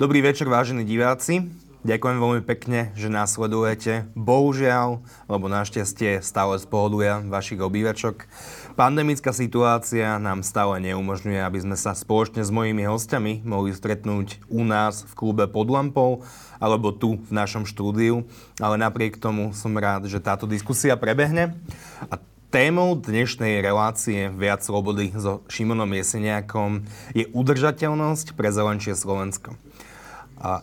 Dobrý večer, vážení diváci. Ďakujem veľmi pekne, že nás sledujete. Bohužiaľ, lebo našťastie stále spohodujem vašich obývačok. Pandemická situácia nám stále neumožňuje, aby sme sa spoločne s mojimi hostiami mohli stretnúť u nás v klube pod lampou alebo tu v našom štúdiu, ale napriek tomu som rád, že táto diskusia prebehne. A Témou dnešnej relácie Viac slobody so Šimonom Jeseniakom je udržateľnosť pre zelenšie Slovensko.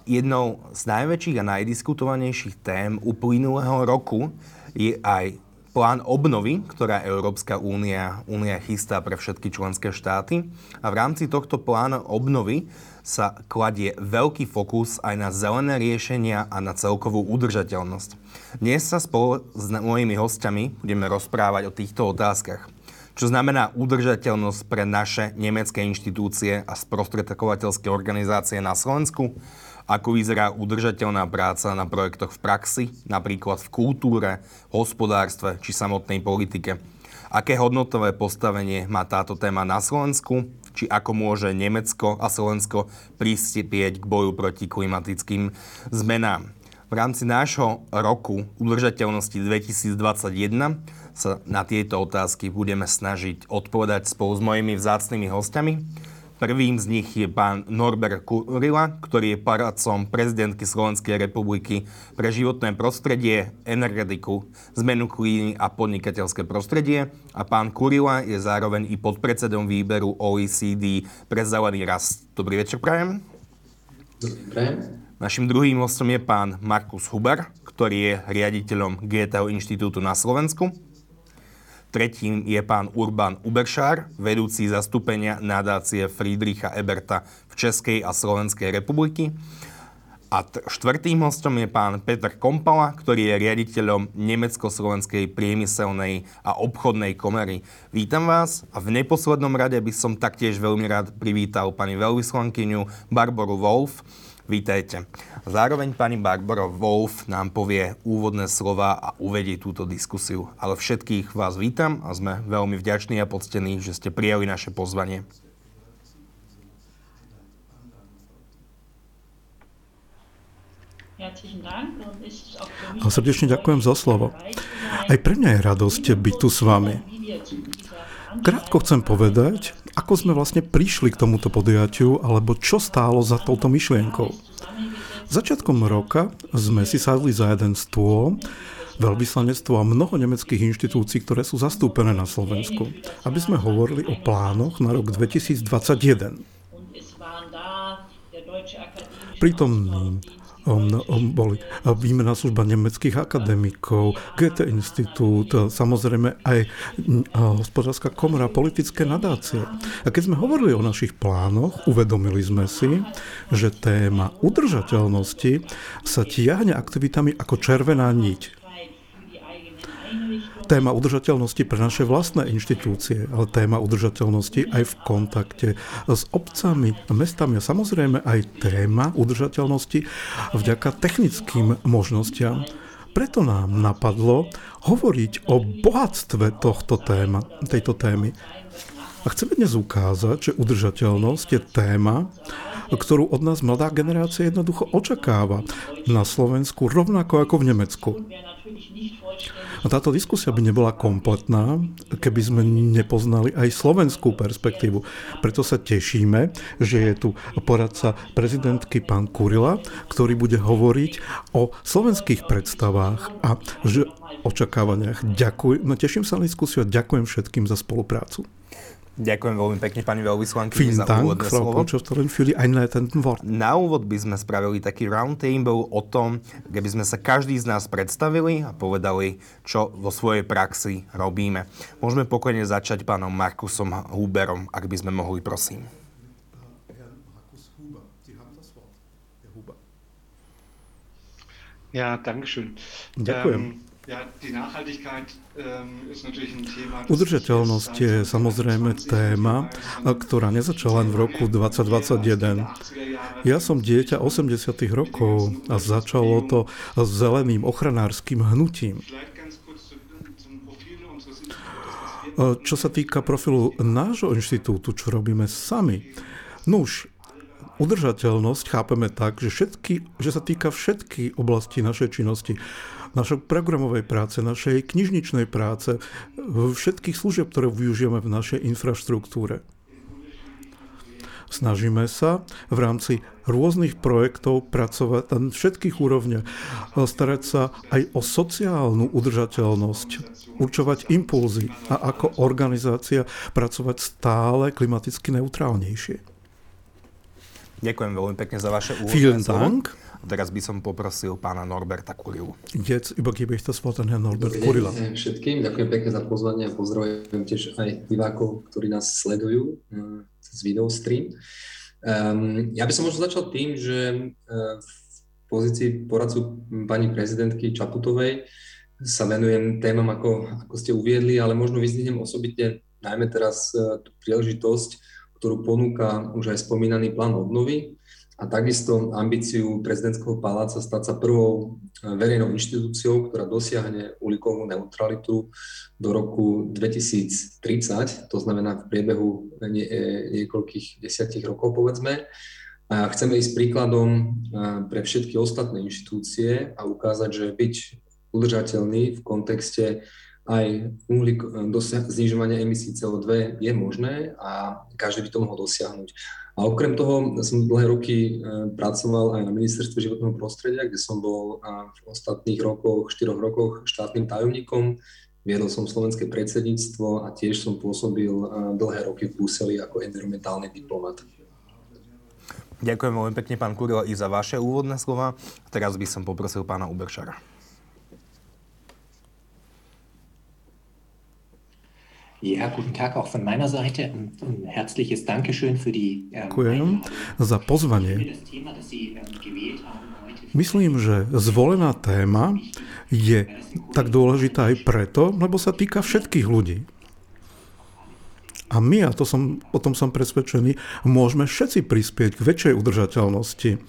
Jednou z najväčších a najdiskutovanejších tém uplynulého roku je aj plán obnovy, ktorá Európska únia, únia chystá pre všetky členské štáty. A v rámci tohto plánu obnovy sa kladie veľký fokus aj na zelené riešenia a na celkovú udržateľnosť. Dnes sa spolu s mojimi hostiami budeme rozprávať o týchto otázkach. Čo znamená udržateľnosť pre naše nemecké inštitúcie a sprostredkovateľské organizácie na Slovensku? Ako vyzerá udržateľná práca na projektoch v praxi, napríklad v kultúre, hospodárstve či samotnej politike? Aké hodnotové postavenie má táto téma na Slovensku? či ako môže Nemecko a Slovensko prispieť k boju proti klimatickým zmenám. V rámci nášho roku udržateľnosti 2021 sa na tieto otázky budeme snažiť odpovedať spolu s mojimi vzácnými hostiami. Prvým z nich je pán Norbert Kurila, ktorý je poradcom prezidentky Slovenskej republiky pre životné prostredie, energetiku, zmenu klíny a podnikateľské prostredie. A pán Kurila je zároveň i podpredsedom výberu OECD pre zelený rast. Dobrý večer, prajem. Dobrý prajem. Našim druhým hostom je pán Markus Huber, ktorý je riaditeľom GTO inštitútu na Slovensku. Tretím je pán Urban Uberšár, vedúci zastúpenia nadácie Friedricha Eberta v Českej a Slovenskej republiky. A t- štvrtým hostom je pán Peter Kompala, ktorý je riaditeľom Nemecko-Slovenskej priemyselnej a obchodnej komery. Vítam vás a v neposlednom rade by som taktiež veľmi rád privítal pani veľvyslankyňu Barboru Wolf, Vítajte. Zároveň pani Barbara Wolf nám povie úvodné slova a uvedie túto diskusiu. Ale všetkých vás vítam a sme veľmi vďační a poctení, že ste prijali naše pozvanie. A srdečne ďakujem za slovo. Aj pre mňa je radosť byť tu s vami. Krátko chcem povedať, ako sme vlastne prišli k tomuto podujatiu, alebo čo stálo za touto myšlienkou. Začiatkom roka sme si sadli za jeden stôl, veľvyslanectvo a mnoho nemeckých inštitúcií, ktoré sú zastúpené na Slovensku, aby sme hovorili o plánoch na rok 2021. Pritom boli výmena služba nemeckých akademikov, Goethe Institút, samozrejme aj hospodárska komora, politické nadácie. A keď sme hovorili o našich plánoch, uvedomili sme si, že téma udržateľnosti sa tiahne aktivitami ako červená niť téma udržateľnosti pre naše vlastné inštitúcie, ale téma udržateľnosti aj v kontakte s obcami, mestami a samozrejme aj téma udržateľnosti vďaka technickým možnostiam. Preto nám napadlo hovoriť o bohatstve tohto téma, tejto témy. A chceme dnes ukázať, že udržateľnosť je téma, ktorú od nás mladá generácia jednoducho očakáva na Slovensku rovnako ako v Nemecku. A táto diskusia by nebola kompletná, keby sme nepoznali aj slovenskú perspektívu. Preto sa tešíme, že je tu poradca prezidentky pán Kurila, ktorý bude hovoriť o slovenských predstavách a že očakávaniach. Ďakujem, no teším sa na diskusiu a ďakujem všetkým za spoluprácu. Ďakujem veľmi pekne, pani veľvyslanky, za Dank, úvodné Frau slovo. für die einleitenden Worte. Na úvod by sme spravili taký roundtable o tom, keby sme sa každý z nás predstavili a povedali, čo vo svojej praxi robíme. Môžeme pokojne začať pánom Markusom Huberom, ak by sme mohli, prosím. Ja, danke schön. Ďakujem. Ähm, Udržateľnosť je samozrejme téma, ktorá nezačala len v roku 2021. Ja som dieťa 80. rokov a začalo to s zeleným ochranárským hnutím. Čo sa týka profilu nášho inštitútu, čo robíme sami, nuž, udržateľnosť chápeme tak, že, všetky, že sa týka všetky oblasti našej činnosti našej programovej práce, našej knižničnej práce, všetkých služieb, ktoré využijeme v našej infraštruktúre. Snažíme sa v rámci rôznych projektov pracovať na všetkých úrovniach, starať sa aj o sociálnu udržateľnosť, určovať impulzy a ako organizácia pracovať stále klimaticky neutrálnejšie. Ďakujem veľmi pekne za vaše úvodné Vielen Dank. Teraz by som poprosil pána Norberta Kurilu. Jetzt übergebe ich das Wort an Herrn Norbert Kurila. Všetkým ďakujem pekne za pozvanie a pozdravujem tiež aj divákov, ktorí nás sledujú eh, cez videostream. Um, ja by som možno začal tým, že uh, v pozícii poradcu pani prezidentky Čaputovej sa venujem témam, ako, ako ste uviedli, ale možno vyzdvihnem osobitne najmä teraz uh, tú príležitosť, ktorú ponúka už aj spomínaný plán obnovy, a takisto ambíciu prezidentského paláca stať sa prvou eh, verejnou inštitúciou, ktorá dosiahne uhlíkovú neutralitu do roku 2030, to znamená v priebehu nie, eh, niekoľkých desiatich rokov, povedzme. A chceme ísť príkladom eh, pre všetky ostatné inštitúcie a ukázať, že byť udržateľný v kontexte aj uhlík, znižovania emisí CO2 je možné a každý by to mohol dosiahnuť. A okrem toho som dlhé roky e, pracoval aj na ministerstve životného prostredia, kde som bol v ostatných rokoch, 4 rokoch štátnym tajomníkom. Viedol som slovenské predsedníctvo a tiež som pôsobil e, dlhé roky v Bruseli ako environmentálny diplomat. Ďakujem veľmi pekne, pán Kurilo, i za vaše úvodné slova. Teraz by som poprosil pána Uberšara. Ja, guten Tag auch von meiner Seite. Ein, ein herzliches Dankeschön für die ähm, Ďakujem za pozvanie. Myslím, že zvolená téma je tak dôležitá aj preto, lebo sa týka všetkých ľudí. A my, a to som, o tom som presvedčený, môžeme všetci prispieť k väčšej udržateľnosti.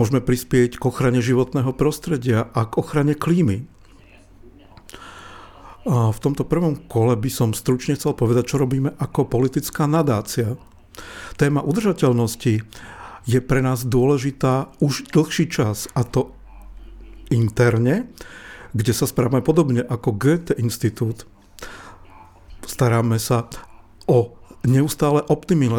Môžeme prispieť k ochrane životného prostredia a k ochrane klímy. V tomto prvom kole by som stručne chcel povedať, čo robíme ako politická nadácia. Téma udržateľnosti je pre nás dôležitá už dlhší čas a to interne, kde sa správame podobne ako Goethe Institút. Staráme sa o neustále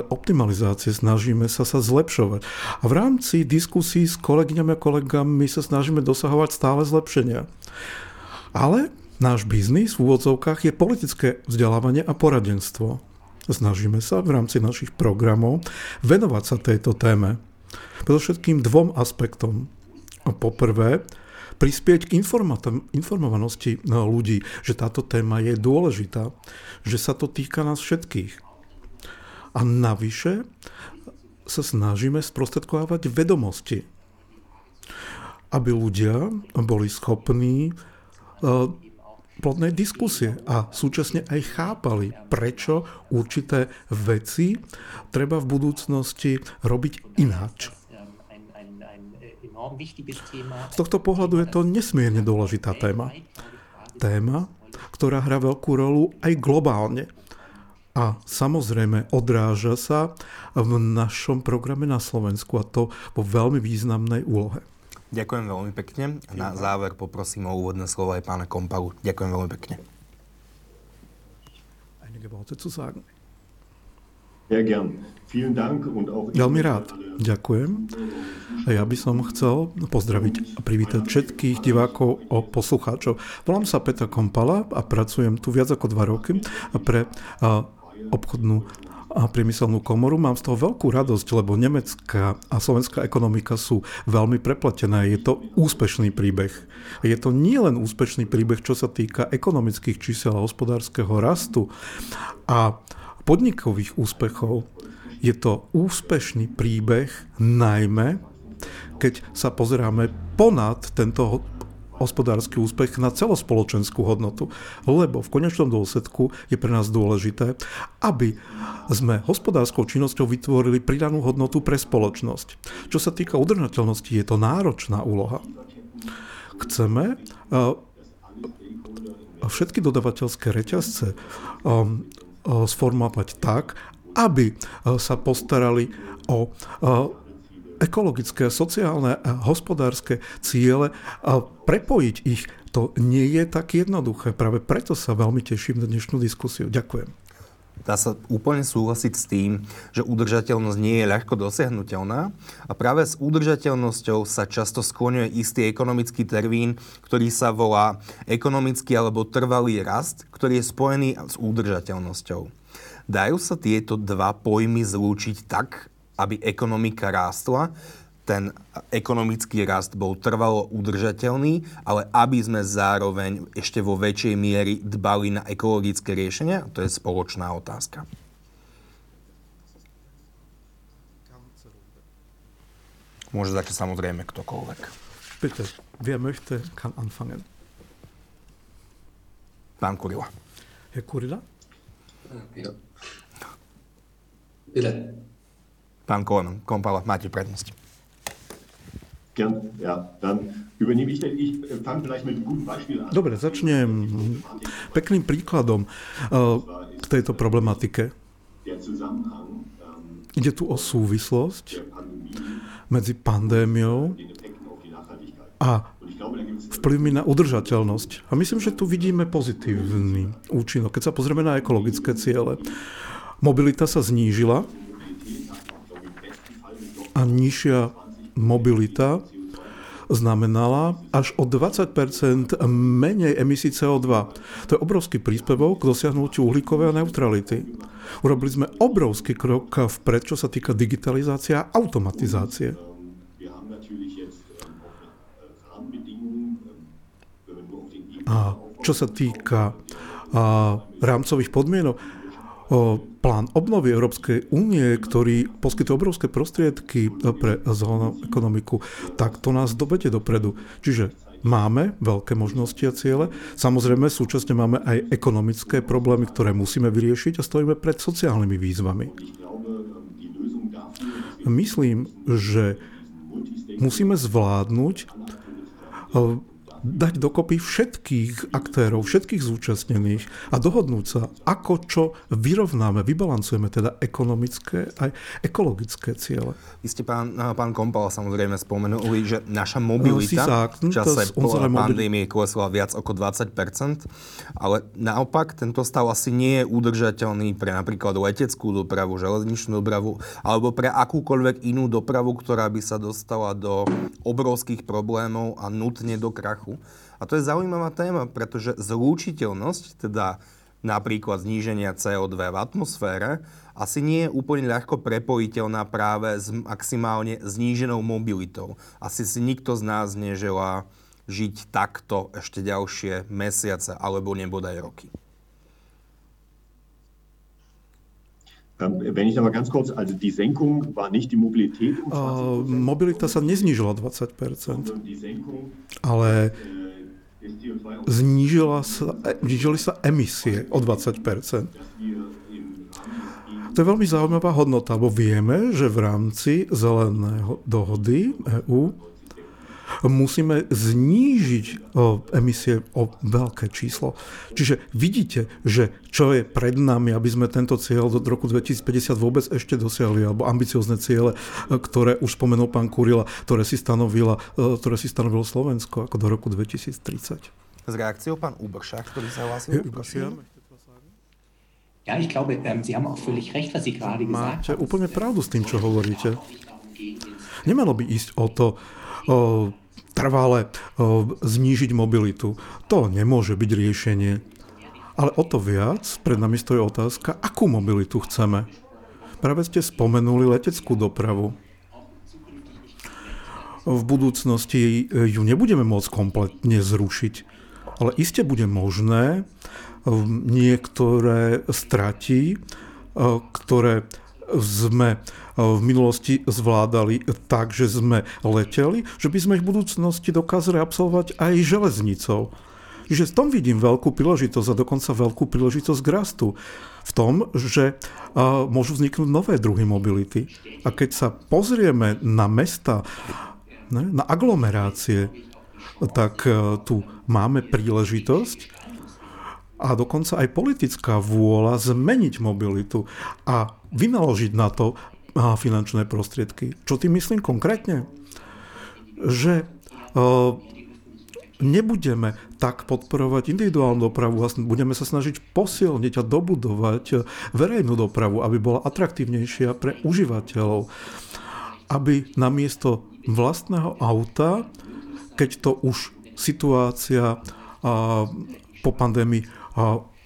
optimalizácie, snažíme sa sa zlepšovať. A v rámci diskusí s kolegyňami a kolegami sa snažíme dosahovať stále zlepšenia. Ale Náš biznis v úvodzovkách je politické vzdelávanie a poradenstvo. Snažíme sa v rámci našich programov venovať sa tejto téme. Predovšetkým dvom aspektom. Poprvé, prispieť k informovanosti ľudí, že táto téma je dôležitá, že sa to týka nás všetkých. A navyše sa snažíme sprostredkovávať vedomosti, aby ľudia boli schopní plodnej diskusie a súčasne aj chápali, prečo určité veci treba v budúcnosti robiť ináč. Z tohto pohľadu je to nesmierne dôležitá téma. Téma, ktorá hrá veľkú rolu aj globálne. A samozrejme odráža sa v našom programe na Slovensku a to vo veľmi významnej úlohe. Ďakujem veľmi pekne. Na záver poprosím o úvodné slovo aj pána Kompalu. Ďakujem veľmi pekne. Veľmi rád. Ďakujem. A ja by som chcel pozdraviť a privítať všetkých divákov a poslucháčov. Volám sa Petra Kompala a pracujem tu viac ako dva roky pre obchodnú a priemyselnú komoru. Mám z toho veľkú radosť, lebo nemecká a slovenská ekonomika sú veľmi prepletené. Je to úspešný príbeh. Je to nielen úspešný príbeh, čo sa týka ekonomických čísel a hospodárskeho rastu a podnikových úspechov. Je to úspešný príbeh najmä, keď sa pozeráme ponad tento hospodársky úspech na celospoločenskú hodnotu. Lebo v konečnom dôsledku je pre nás dôležité, aby sme hospodárskou činnosťou vytvorili pridanú hodnotu pre spoločnosť. Čo sa týka udržateľnosti, je to náročná úloha. Chceme uh, všetky dodavateľské reťazce um, uh, sformovať tak, aby sa postarali o ekologické, sociálne a hospodárske ciele a prepojiť ich, to nie je tak jednoduché. Práve preto sa veľmi teším na dnešnú diskusiu. Ďakujem. Dá sa úplne súhlasiť s tým, že udržateľnosť nie je ľahko dosiahnutelná a práve s udržateľnosťou sa často skloňuje istý ekonomický termín, ktorý sa volá ekonomický alebo trvalý rast, ktorý je spojený s udržateľnosťou. Dajú sa tieto dva pojmy zlúčiť tak, aby ekonomika rástla, ten ekonomický rast bol trvalo udržateľný, ale aby sme zároveň ešte vo väčšej miery dbali na ekologické riešenia? To je spoločná otázka. Môže začať samozrejme ktokoľvek. Bitte, wer möchte, kann anfangen. Pán Kurila. Herr Kurila? Ja. Bitte. Pán Koleman, Kompala, máte prednosť. Gern, ja. Dann übernehme ich, ich fange vielleicht mit einem guten Beispiel an. Dobre, začnem pekným príkladom uh, k tejto problematike. Ähm, Ide tu o súvislosť medzi pandémiou a vplyvmi na udržateľnosť. A myslím, že tu vidíme pozitívny účinok. Keď sa pozrieme na ekologické ciele, mobilita sa znížila a nižšia mobilita znamenala až o 20% menej emisí CO2. To je obrovský príspevok k dosiahnutiu uhlíkovej neutrality. Urobili sme obrovský krok vpred, čo sa týka digitalizácie a automatizácie. A čo sa týka a, rámcových podmienok, plán obnovy Európskej únie, ktorý poskytuje obrovské prostriedky pre zelenou ekonomiku, tak to nás dovedie dopredu. Čiže máme veľké možnosti a ciele. Samozrejme, súčasne máme aj ekonomické problémy, ktoré musíme vyriešiť a stojíme pred sociálnymi výzvami. Myslím, že musíme zvládnuť e, dať dokopy všetkých aktérov, všetkých zúčastnených a dohodnúť sa, ako čo vyrovnáme, vybalancujeme teda ekonomické aj ekologické ciele. Vy ste, pán, pán Kompal, samozrejme spomenuli, že naša mobilita v čase pandémie klesla viac ako 20%, ale naopak tento stav asi nie je udržateľný pre napríklad leteckú dopravu, železničnú dopravu alebo pre akúkoľvek inú dopravu, ktorá by sa dostala do obrovských problémov a nutne do krachu. A to je zaujímavá téma, pretože zlúčiteľnosť, teda napríklad zníženia CO2 v atmosfére, asi nie je úplne ľahko prepojiteľná práve s maximálne zníženou mobilitou. Asi si nikto z nás neželá žiť takto ešte ďalšie mesiace alebo nebodaj roky. Wenn ich aber ganz kurz, also die Senkung war nicht die Mobilität um A 20%, mobilita sa neznížila 20%, sondern die Senkung ale äh, des CO2 znížila sa, e, znížili sa emisie o 20%. To je veľmi zaujímavá hodnota, lebo vieme, že v rámci zeleného dohody EU musíme znížiť o, emisie o veľké číslo. Čiže vidíte, že čo je pred nami, aby sme tento cieľ do roku 2050 vôbec ešte dosiahli, alebo ambiciozne ciele, e, ktoré už spomenul pán Kurila, ktoré si, stanovila, e, ktoré si stanovilo Slovensko ako do roku 2030. S reakciou pán Ubršák, ktorý sa hlásil, prosím. Ja, ich glaube, ähm, Sie haben auch völlig recht, was Sie gerade gesagt Máte haben. úplne pravdu s tým, čo hovoríte. Nemalo by ísť o to o, trvale o, znížiť mobilitu. To nemôže byť riešenie. Ale o to viac pred nami stojí otázka, akú mobilitu chceme. Práve ste spomenuli leteckú dopravu. V budúcnosti ju nebudeme môcť kompletne zrušiť, ale iste bude možné um, niektoré strati, uh, ktoré sme uh, v minulosti zvládali tak, že sme leteli, že by sme ich v budúcnosti dokázali absolvovať aj železnicou. Čiže v tom vidím veľkú príležitosť a dokonca veľkú príležitosť k rastu. V tom, že uh, môžu vzniknúť nové druhy mobility. A keď sa pozrieme na mesta, na aglomerácie, tak uh, tu máme príležitosť a dokonca aj politická vôľa zmeniť mobilitu a vynaložiť na to finančné prostriedky. Čo tým myslím konkrétne? Že nebudeme tak podporovať individuálnu dopravu a budeme sa snažiť posilniť a dobudovať verejnú dopravu, aby bola atraktívnejšia pre užívateľov. Aby namiesto vlastného auta, keď to už situácia po pandémii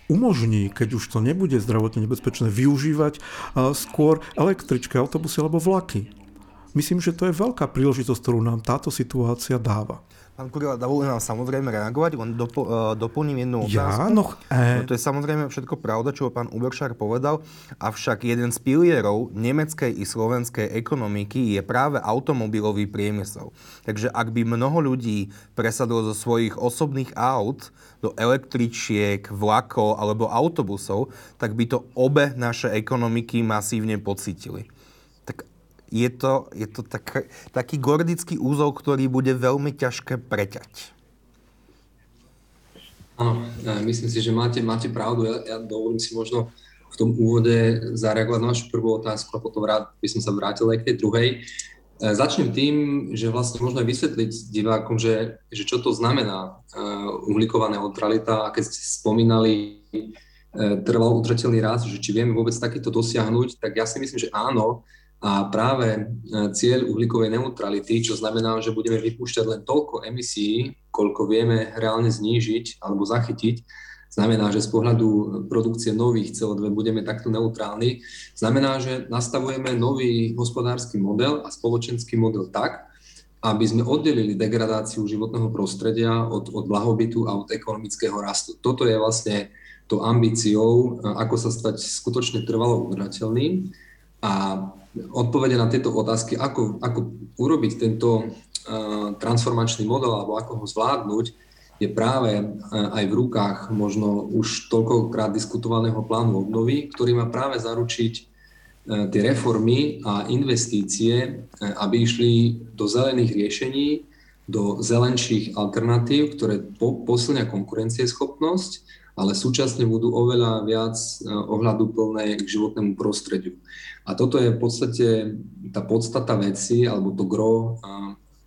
umožní, keď už to nebude zdravotne nebezpečné, využívať skôr električké autobusy alebo vlaky. Myslím, že to je veľká príležitosť, ktorú nám táto situácia dáva. Pán Kurila, dovolím vám samozrejme reagovať, len dopo, uh, doplním jednu otázku. Ja, no, e... no, to je samozrejme všetko pravda, čo pán Uberšár povedal, avšak jeden z pilierov nemeckej i slovenskej ekonomiky je práve automobilový priemysel. Takže ak by mnoho ľudí presadilo zo svojich osobných aut do električiek, vlakov alebo autobusov, tak by to obe naše ekonomiky masívne pocítili je to, je to tak, taký gordický úzol, ktorý bude veľmi ťažké preťať. Áno, myslím si, že máte, máte pravdu. Ja, ja dovolím si možno v tom úvode zareagovať na vašu prvú otázku a potom rád by som sa vrátil aj k tej druhej. E, začnem tým, že vlastne možno vysvetliť divákom, že, že čo to znamená uh, uhlíková neutralita a keď ste spomínali uh, trvalo udržateľný rast, že či vieme vôbec takýto dosiahnuť, tak ja si myslím, že áno, a práve e, cieľ uhlíkovej neutrality, čo znamená, že budeme vypúšťať len toľko emisí, koľko vieme reálne znížiť alebo zachytiť, znamená, že z pohľadu produkcie nových CO2 budeme takto neutrálni, znamená, že nastavujeme nový hospodársky model a spoločenský model tak, aby sme oddelili degradáciu životného prostredia od, od blahobytu a od ekonomického rastu. Toto je vlastne to ambíciou, e, ako sa stať skutočne trvalo udržateľným. A odpovede na tieto otázky, ako, ako urobiť tento uh, transformačný model alebo ako ho zvládnuť, je práve uh, aj v rukách možno už toľkokrát diskutovaného plánu obnovy, ktorý má práve zaručiť uh, tie reformy a investície, aby išli do zelených riešení, do zelenších alternatív, ktoré po, posilnia konkurencieschopnosť ale súčasne budú oveľa viac e, ohľadu plné k životnému prostrediu. A toto je v podstate tá podstata veci, alebo to gro,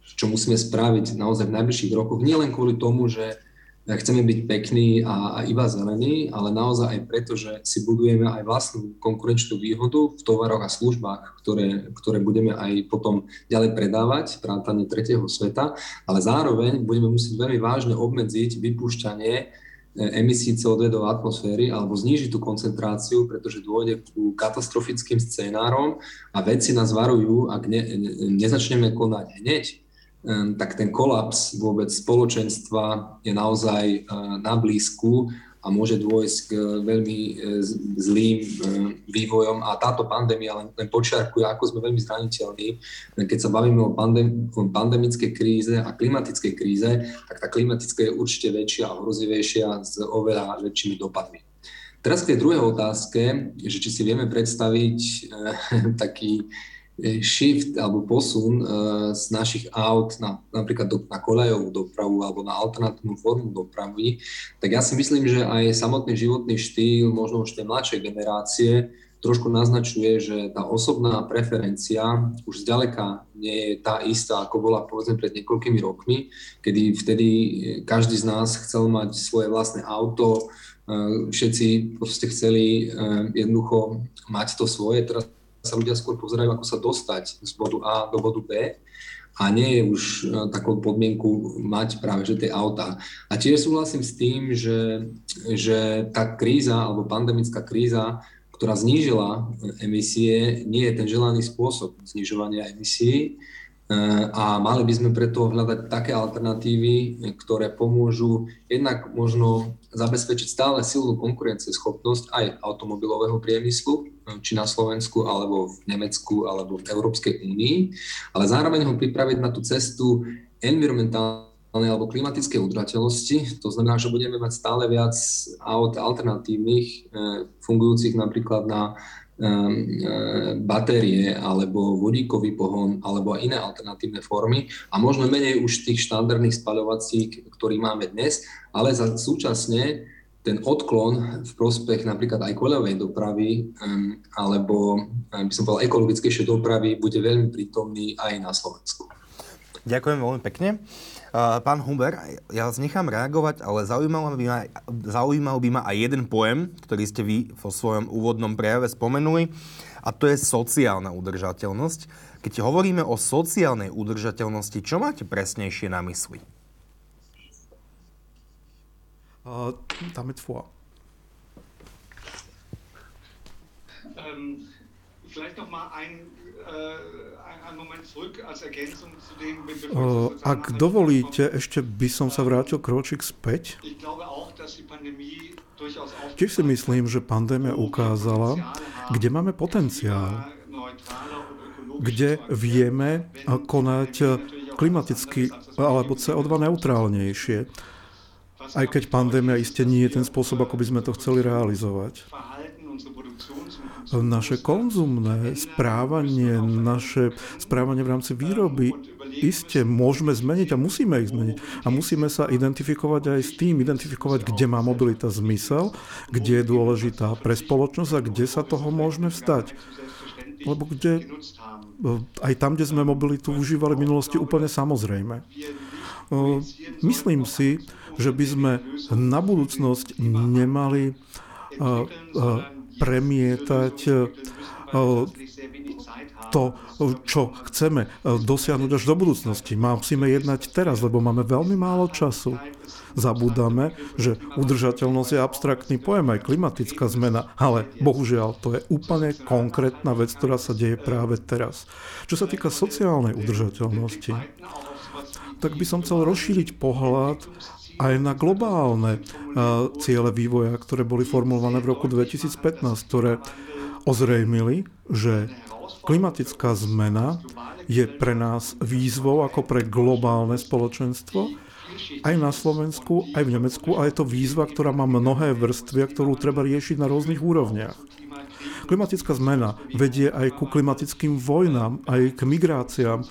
čo musíme spraviť naozaj v najbližších rokoch, nie len kvôli tomu, že chceme byť pekní a, a iba zelení, ale naozaj aj preto, že si budujeme aj vlastnú konkurenčnú výhodu v tovaroch a službách, ktoré, ktoré budeme aj potom ďalej predávať, vrátane tretieho sveta, ale zároveň budeme musieť veľmi vážne obmedziť vypúšťanie emisí CO2 do atmosféry alebo znížiť tú koncentráciu, pretože dôjde ku katastrofickým scénárom a vedci nás varujú, ak ne, nezačneme konať hneď, tak ten kolaps vôbec spoločenstva je naozaj e, na blízku a môže dôjsť k veľmi e, zlým vývojom a táto pandémia len, len počiarkuje, ako sme veľmi zraniteľní. Keď sa bavíme o, pandém, o pandemickej kríze a klimatickej kríze, tak tá klimatická je určite väčšia a hrozivejšia s oveľa väčšími dopadmi. Teraz k tej druhej otázke, že či si vieme predstaviť e, taký shift alebo posun e, z našich aut na, napríklad do, na kolejovú dopravu alebo na alternatívnu formu dopravy, tak ja si myslím, že aj samotný životný štýl, možno už tie mladšie generácie, trošku naznačuje, že tá osobná preferencia už zďaleka nie je tá istá, ako bola povedzme pred niekoľkými rokmi, kedy vtedy každý z nás chcel mať svoje vlastné auto, e, všetci proste chceli jednoducho mať to svoje. Teraz sa ľudia skôr pozerajú, ako sa dostať z bodu A do bodu B a nie je už e, takou podmienku mať práve že tie autá. A tiež súhlasím s tým, že, že tá kríza alebo pandemická kríza, ktorá znížila emisie, nie je ten želaný spôsob znižovania emisí, a mali by sme preto hľadať také alternatívy, ktoré pomôžu jednak možno zabezpečiť stále silnú konkurencieschopnosť aj automobilového priemyslu, či na Slovensku, alebo v Nemecku, alebo v Európskej únii, ale zároveň ho pripraviť na tú cestu environmentálnej alebo klimatickej udržateľnosti. To znamená, že budeme mať stále viac aut alternatívnych, eh, fungujúcich napríklad na batérie alebo vodíkový pohon alebo iné alternatívne formy a možno menej už tých štandardných spaľovacích, ktorý máme dnes, ale za, súčasne ten odklon v prospech napríklad aj koľovej dopravy alebo by som povedal ekologickejšej dopravy bude veľmi prítomný aj na Slovensku. Ďakujem veľmi pekne. Pán Huber, ja vás nechám reagovať, ale zaujímal by, ma, zaujímal by ma aj jeden pojem, ktorý ste vy vo svojom úvodnom prejave spomenuli, a to je sociálna udržateľnosť. Keď hovoríme o sociálnej udržateľnosti, čo máte presnejšie na mysli? Uh, damit vor. Ähm, vielleicht noch mal ein, dem... Uh, ak dovolíte, ešte by som sa vrátil kročík späť. Tiež si myslím, že pandémia ukázala, kde máme potenciál, kde vieme konať klimaticky alebo CO2 neutrálnejšie aj keď pandémia iste nie je ten spôsob, ako by sme to chceli realizovať. Naše konzumné správanie, naše správanie v rámci výroby iste môžeme zmeniť a musíme ich zmeniť. A musíme sa identifikovať aj s tým, identifikovať, kde má mobilita zmysel, kde je dôležitá pre spoločnosť a kde sa toho môžeme vstať. Lebo kde, aj tam, kde sme mobilitu užívali v minulosti úplne samozrejme. Myslím si, že by sme na budúcnosť nemali premietať to, čo chceme dosiahnuť až do budúcnosti. Musíme jednať teraz, lebo máme veľmi málo času. Zabúdame, že udržateľnosť je abstraktný pojem, aj klimatická zmena, ale bohužiaľ to je úplne konkrétna vec, ktorá sa deje práve teraz. Čo sa týka sociálnej udržateľnosti, tak by som chcel rozšíriť pohľad aj na globálne ciele vývoja, ktoré boli formulované v roku 2015, ktoré ozrejmili, že klimatická zmena je pre nás výzvou ako pre globálne spoločenstvo, aj na Slovensku, aj v Nemecku a je to výzva, ktorá má mnohé vrstvy a ktorú treba riešiť na rôznych úrovniach. Klimatická zmena vedie aj ku klimatickým vojnám, aj k migráciám,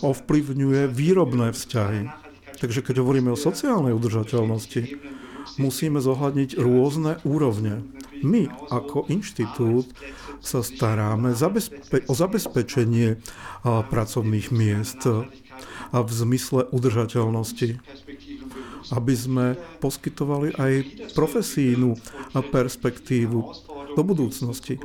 ovplyvňuje výrobné vzťahy, Takže keď hovoríme o sociálnej udržateľnosti, musíme zohľadniť rôzne úrovne. My ako inštitút sa staráme o zabezpečenie pracovných miest a v zmysle udržateľnosti aby sme poskytovali aj profesijnú perspektívu do budúcnosti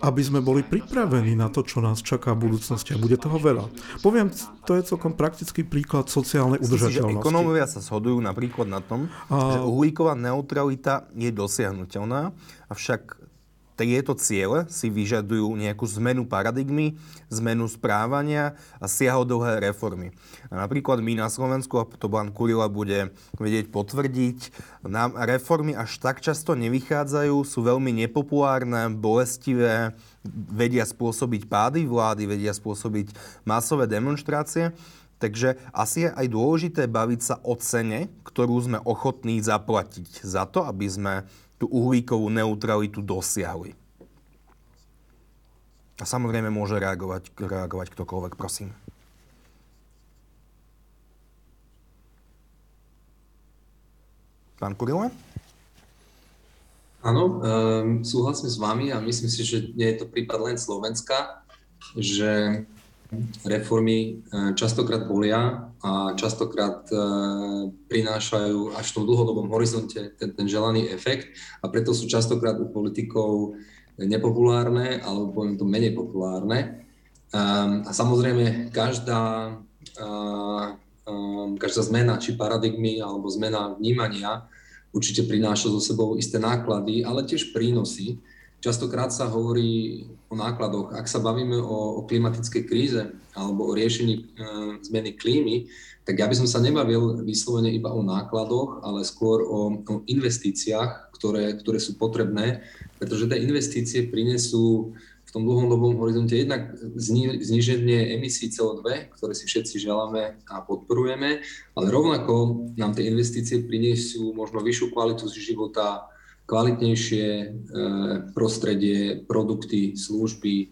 aby sme boli pripravení na to, čo nás čaká v budúcnosti a bude toho veľa. Poviem, to je celkom praktický príklad sociálnej udržateľnosti. Ekonómovia sa shodujú napríklad na tom, a... že uhlíková neutralita je dosiahnutelná, avšak tieto ciele si vyžadujú nejakú zmenu paradigmy, zmenu správania a siahodlhé reformy. A napríklad my na Slovensku, a to pán Kurila bude vedieť potvrdiť, nám reformy až tak často nevychádzajú, sú veľmi nepopulárne, bolestivé, vedia spôsobiť pády vlády, vedia spôsobiť masové demonstrácie. Takže asi je aj dôležité baviť sa o cene, ktorú sme ochotní zaplatiť za to, aby sme tú uhlíkovú neutralitu dosiahli. A samozrejme môže reagovať, reagovať ktokoľvek, prosím. Pán Kurila? Áno, um, súhlasím s vami a myslím si, že nie je to prípad len Slovenska, že reformy e, častokrát bolia a častokrát e, prinášajú až v tom dlhodobom horizonte ten, ten želaný efekt a preto sú častokrát u politikov nepopulárne alebo poviem to menej populárne. A samozrejme každá, každá zmena či paradigmy alebo zmena vnímania určite prináša so sebou isté náklady, ale tiež prínosy. Častokrát sa hovorí o nákladoch. Ak sa bavíme o, o klimatickej kríze alebo o riešení e, zmeny klímy, tak ja by som sa nebavil vyslovene iba o nákladoch, ale skôr o, o investíciách, ktoré, ktoré sú potrebné, pretože tie investície prinesú v tom dlhodobom horizonte jednak zníženie emisí CO2, ktoré si všetci želáme a podporujeme, ale rovnako nám tie investície prinesú možno vyššiu kvalitu života, kvalitnejšie e, prostredie, produkty, služby, e,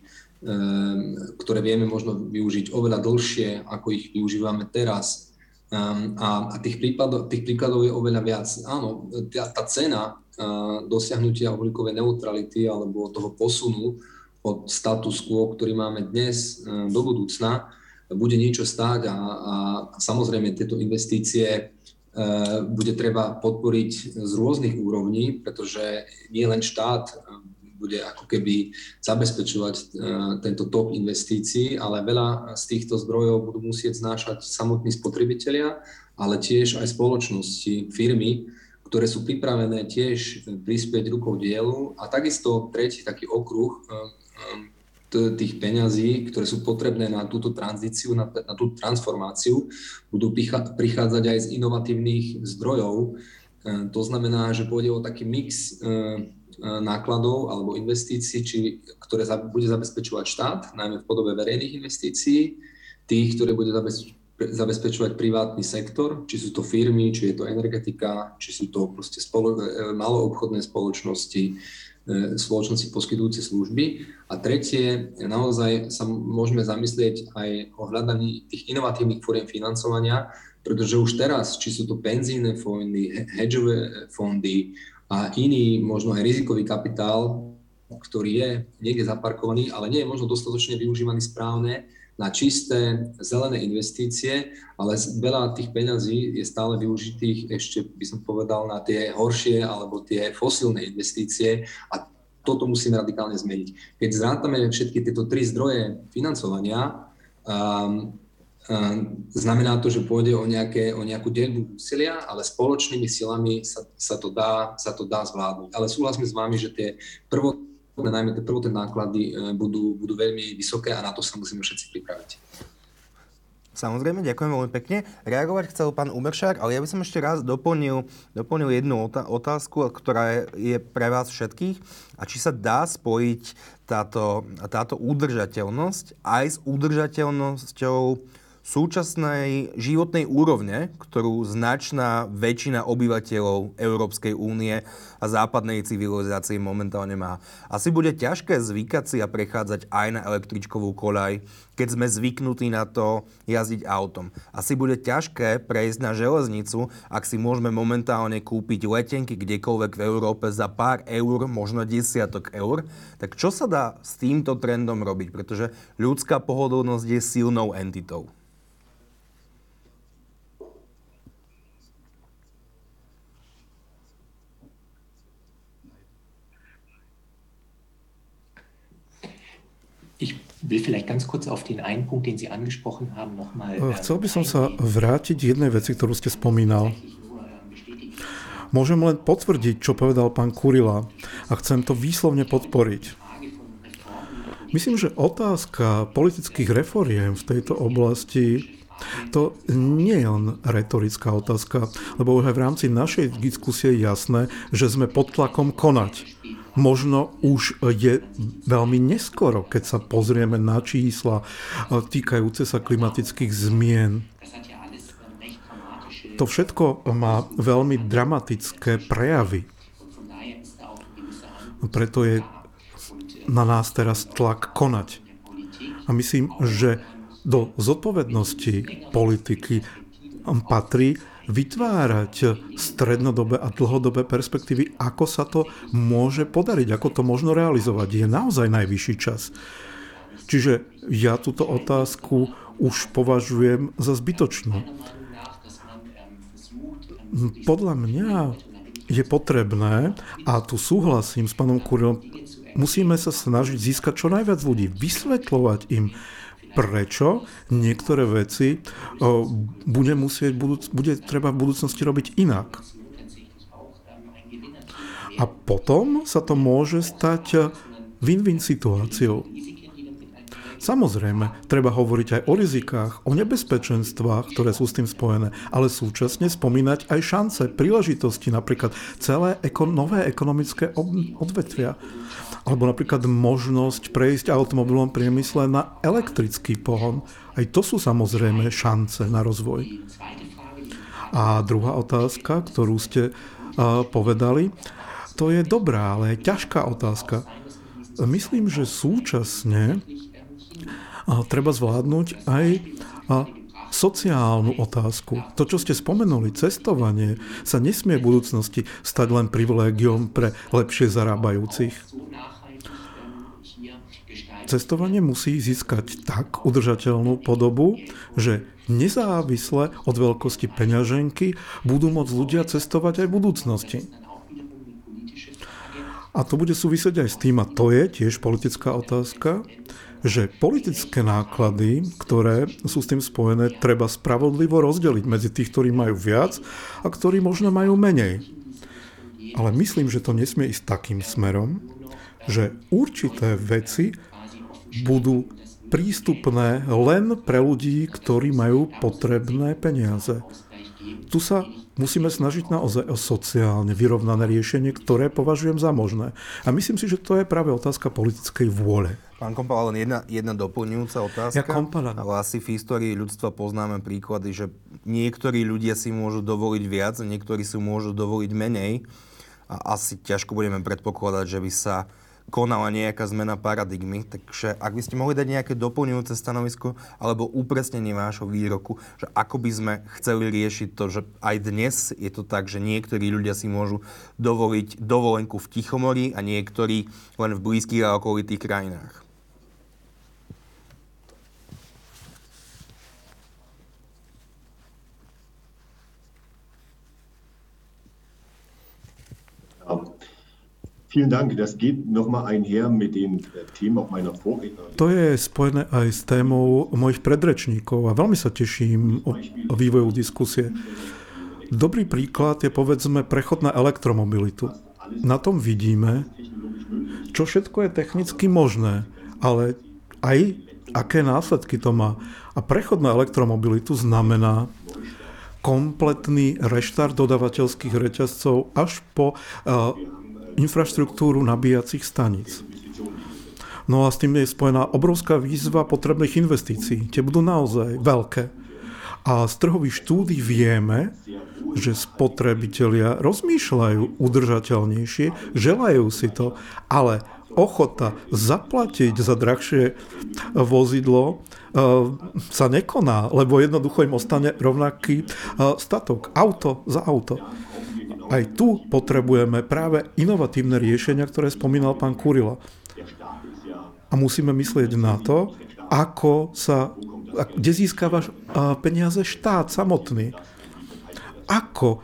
ktoré vieme možno využiť oveľa dlhšie, ako ich využívame teraz. Um, a, tých, prípadov, tých príkladov je oveľa viac. Áno, tá, tá cena uh, dosiahnutia uhlíkovej neutrality alebo toho posunu od status quo, ktorý máme dnes do budúcna, bude niečo stáť a, a, samozrejme tieto investície bude treba podporiť z rôznych úrovní, pretože nie len štát bude ako keby zabezpečovať e, tento top investícií, ale veľa z týchto zdrojov budú musieť znášať samotní spotrebitelia, ale tiež aj spoločnosti, firmy, ktoré sú pripravené tiež prispieť rukou dielu. A takisto tretí taký okruh tých peňazí, ktoré sú potrebné na túto tranzíciu, na, na tú transformáciu, budú prichádzať aj z inovatívnych zdrojov. To znamená, že pôjde o taký mix E, nákladov alebo investícií, či, ktoré bude zabezpečovať štát, najmä v podobe verejných investícií, tých, ktoré bude zabezpečovať privátny sektor, či sú to firmy, či je to energetika, či sú to proste spolo, e, maloobchodné spoločnosti, e, spoločnosti poskytujúce služby. A tretie, naozaj sa môžeme zamyslieť aj o hľadaní tých inovatívnych fóriem financovania, pretože už teraz, či sú to penzíne fondy, hedžové fondy, a iný, možno aj rizikový kapitál, ktorý je niekde zaparkovaný, ale nie je možno dostatočne využívaný správne na čisté zelené investície, ale veľa tých peňazí je stále využitých ešte, by som povedal, na tie horšie alebo tie fosílne investície a toto musíme radikálne zmeniť. Keď zrátame všetky tieto tri zdroje financovania, um, znamená to, že pôjde o, nejaké, o nejakú deľbu úsilia, ale spoločnými silami sa, sa, to dá, sa to dá zvládnuť. Ale súhlasím s vami, že tie prvotné, najmä tie prvotné náklady e, budú, budú veľmi vysoké a na to sa musíme všetci pripraviť. Samozrejme, ďakujem veľmi pekne. Reagovať chcel pán Umeršák, ale ja by som ešte raz doplnil, doplnil jednu otázku, ktorá je pre vás všetkých. A či sa dá spojiť táto, táto udržateľnosť aj s udržateľnosťou súčasnej životnej úrovne, ktorú značná väčšina obyvateľov Európskej únie a západnej civilizácie momentálne má. Asi bude ťažké zvykať si a prechádzať aj na električkovú koľaj, keď sme zvyknutí na to jazdiť autom. Asi bude ťažké prejsť na železnicu, ak si môžeme momentálne kúpiť letenky kdekoľvek v Európe za pár eur, možno desiatok eur. Tak čo sa dá s týmto trendom robiť? Pretože ľudská pohodlnosť je silnou entitou. Ich will vielleicht ganz kurz auf den einen Punkt, den Sie angesprochen haben, nochmal... Äh, chcel by som sa vrátiť jednej veci, ktorú ste spomínal. Môžem len potvrdiť, čo povedal pán Kurila a chcem to výslovne podporiť. Myslím, že otázka politických reforiem v tejto oblasti to nie je len retorická otázka, lebo už aj v rámci našej diskusie je jasné, že sme pod tlakom konať možno už je veľmi neskoro, keď sa pozrieme na čísla týkajúce sa klimatických zmien. To všetko má veľmi dramatické prejavy. Preto je na nás teraz tlak konať. A myslím, že do zodpovednosti politiky patrí vytvárať strednodobé a dlhodobé perspektívy, ako sa to môže podariť, ako to možno realizovať. Je naozaj najvyšší čas. Čiže ja túto otázku už považujem za zbytočnú. Podľa mňa je potrebné, a tu súhlasím s pánom Kurilom, musíme sa snažiť získať čo najviac ľudí, vysvetľovať im, prečo niektoré veci bude, musieť, bude treba v budúcnosti robiť inak. A potom sa to môže stať win-win situáciou. Samozrejme, treba hovoriť aj o rizikách, o nebezpečenstvách, ktoré sú s tým spojené, ale súčasne spomínať aj šance, príležitosti, napríklad celé eko- nové ekonomické odvetvia. Alebo napríklad možnosť prejsť automobilom priemysle na elektrický pohon. Aj to sú samozrejme šance na rozvoj. A druhá otázka, ktorú ste uh, povedali, to je dobrá, ale ťažká otázka. Myslím, že súčasne treba zvládnuť aj sociálnu otázku. To, čo ste spomenuli, cestovanie, sa nesmie v budúcnosti stať len privilégiom pre lepšie zarábajúcich. Cestovanie musí získať tak udržateľnú podobu, že nezávisle od veľkosti peňaženky budú môcť ľudia cestovať aj v budúcnosti. A to bude súvisieť aj s tým, a to je tiež politická otázka, že politické náklady, ktoré sú s tým spojené, treba spravodlivo rozdeliť medzi tých, ktorí majú viac a ktorí možno majú menej. Ale myslím, že to nesmie ísť takým smerom, že určité veci budú prístupné len pre ľudí, ktorí majú potrebné peniaze. Tu sa musíme snažiť naozaj o sociálne vyrovnané riešenie, ktoré považujem za možné. A myslím si, že to je práve otázka politickej vôle. Pán Kompala, len jedna, jedna doplňujúca otázka. Ja Kompala. Ale asi v histórii ľudstva poznáme príklady, že niektorí ľudia si môžu dovoliť viac, niektorí si môžu dovoliť menej. A asi ťažko budeme predpokladať, že by sa konala nejaká zmena paradigmy. Takže ak by ste mohli dať nejaké doplňujúce stanovisko alebo upresnenie vášho výroku, že ako by sme chceli riešiť to, že aj dnes je to tak, že niektorí ľudia si môžu dovoliť dovolenku v Tichomorí a niektorí len v blízkych a okolitých krajinách. Vielen Dank. Das geht nochmal einher mit den äh, Themen auch meiner Vorredner. To je spojené aj s témou mojich predrečníkov a veľmi sa teším o, o vývoju diskusie. Dobrý príklad je povedzme prechod na elektromobilitu. Na tom vidíme, čo všetko je technicky možné, ale aj aké následky to má. A prechod na elektromobilitu znamená kompletný reštart dodavateľských reťazcov až po uh, infraštruktúru nabíjacích staníc. No a s tým je spojená obrovská výzva potrebných investícií. Tie budú naozaj veľké. A z trhových štúdí vieme, že spotrebitelia rozmýšľajú udržateľnejšie, želajú si to, ale ochota zaplatiť za drahšie vozidlo eh, sa nekoná, lebo jednoducho im ostane rovnaký eh, statok. Auto za auto. Aj tu potrebujeme práve inovatívne riešenia, ktoré spomínal pán Kurila. A musíme myslieť na to, ako sa, kde získava peniaze štát samotný. Ako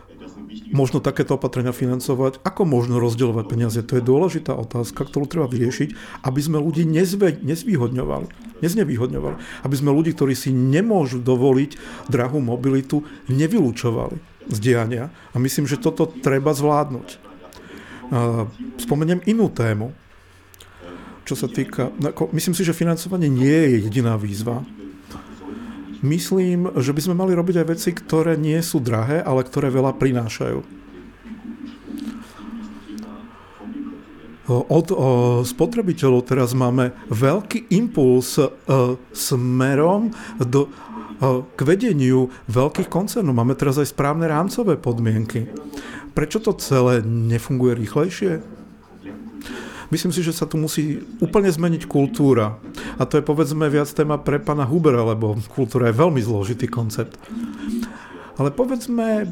možno takéto opatrenia financovať, ako možno rozdeľovať peniaze. To je dôležitá otázka, ktorú treba vyriešiť, aby sme ľudí nezve, nezvýhodňovali. Neznevýhodňovali. Aby sme ľudí, ktorí si nemôžu dovoliť drahú mobilitu, nevylúčovali z. A myslím, že toto treba zvládnuť. Spomeniem inú tému, čo sa týka... Myslím si, že financovanie nie je jediná výzva. Myslím, že by sme mali robiť aj veci, ktoré nie sú drahé, ale ktoré veľa prinášajú. Od spotrebiteľov teraz máme veľký impuls e, smerom do k vedeniu veľkých koncernov. Máme teraz aj správne rámcové podmienky. Prečo to celé nefunguje rýchlejšie? Myslím si, že sa tu musí úplne zmeniť kultúra. A to je povedzme viac téma pre pána Hubera, lebo kultúra je veľmi zložitý koncept. Ale povedzme,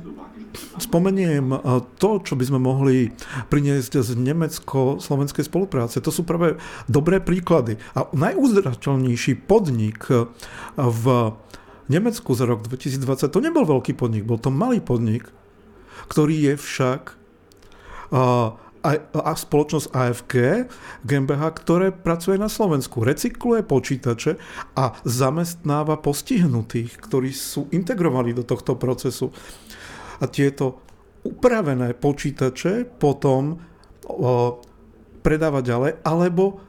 spomeniem to, čo by sme mohli priniesť z nemecko-slovenskej spolupráce. To sú práve dobré príklady. A najúzrateľnejší podnik v Nemecku za rok 2020 to nebol veľký podnik, bol to malý podnik, ktorý je však a, a, a spoločnosť AFG GmbH, ktoré pracuje na Slovensku, recykluje počítače a zamestnáva postihnutých, ktorí sú integrovaní do tohto procesu. A tieto upravené počítače potom o, predáva ďalej, alebo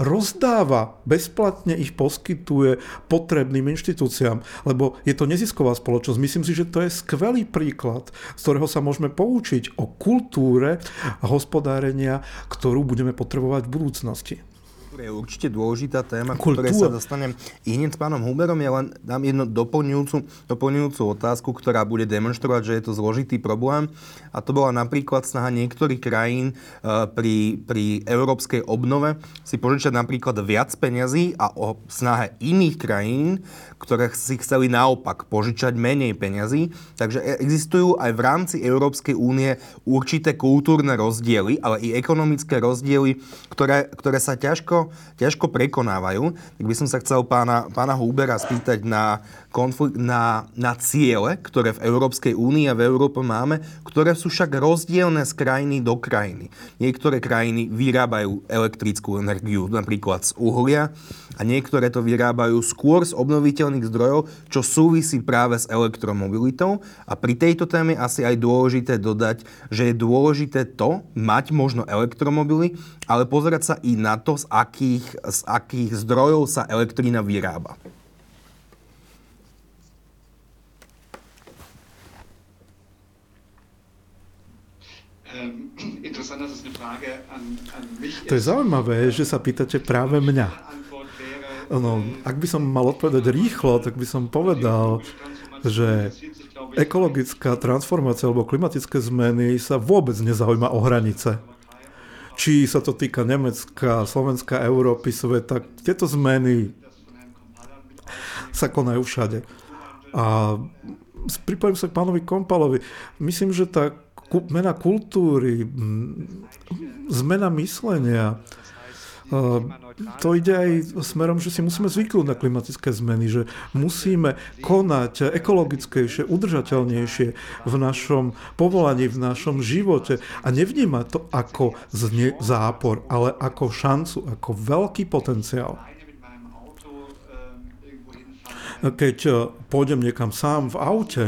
rozdáva, bezplatne ich poskytuje potrebným inštitúciám, lebo je to nezisková spoločnosť. Myslím si, že to je skvelý príklad, z ktorého sa môžeme poučiť o kultúre hospodárenia, ktorú budeme potrebovať v budúcnosti. Je určite dôležitá téma, k ktorej sa dostanem i hneď s pánom Huberom. Ja len dám jednu doplňujúcu, doplňujúcu otázku, ktorá bude demonstrovať, že je to zložitý problém. A to bola napríklad snaha niektorých krajín uh, pri, pri európskej obnove si požičať napríklad viac peňazí a o snahe iných krajín, ktoré si chceli naopak požičať menej peňazí. Takže e, existujú aj v rámci Európskej únie určité kultúrne rozdiely, ale i ekonomické rozdiely, ktoré, ktoré sa ťažko, ťažko prekonávajú. Tak by som sa chcel pána, pána Hubera spýtať na, konflikt, na, na ciele, ktoré v Európskej únii a v Európe máme, ktoré sú však rozdielne z krajiny do krajiny. Niektoré krajiny vyrábajú elektrickú energiu napríklad z uhlia a niektoré to vyrábajú skôr z obnoviteľných zdrojov, čo súvisí práve s elektromobilitou. A pri tejto téme asi aj dôležité dodať, že je dôležité to, mať možno elektromobily, ale pozerať sa i na to, z akých, z akých zdrojov sa elektrina vyrába. to je zaujímavé, že sa pýtate práve mňa. No, ak by som mal odpovedať rýchlo, tak by som povedal, že ekologická transformácia alebo klimatické zmeny sa vôbec nezaujíma o hranice. Či sa to týka Nemecka, Slovenska, Európy, sveta, tieto zmeny sa konajú všade. A pripojím sa k pánovi Kompalovi. Myslím, že tá mena kultúry, zmena myslenia, to ide aj smerom, že si musíme zvyknúť na klimatické zmeny, že musíme konať ekologickejšie, udržateľnejšie v našom povolaní, v našom živote a nevnímať to ako zápor, ale ako šancu, ako veľký potenciál. Keď pôjdem niekam sám v aute,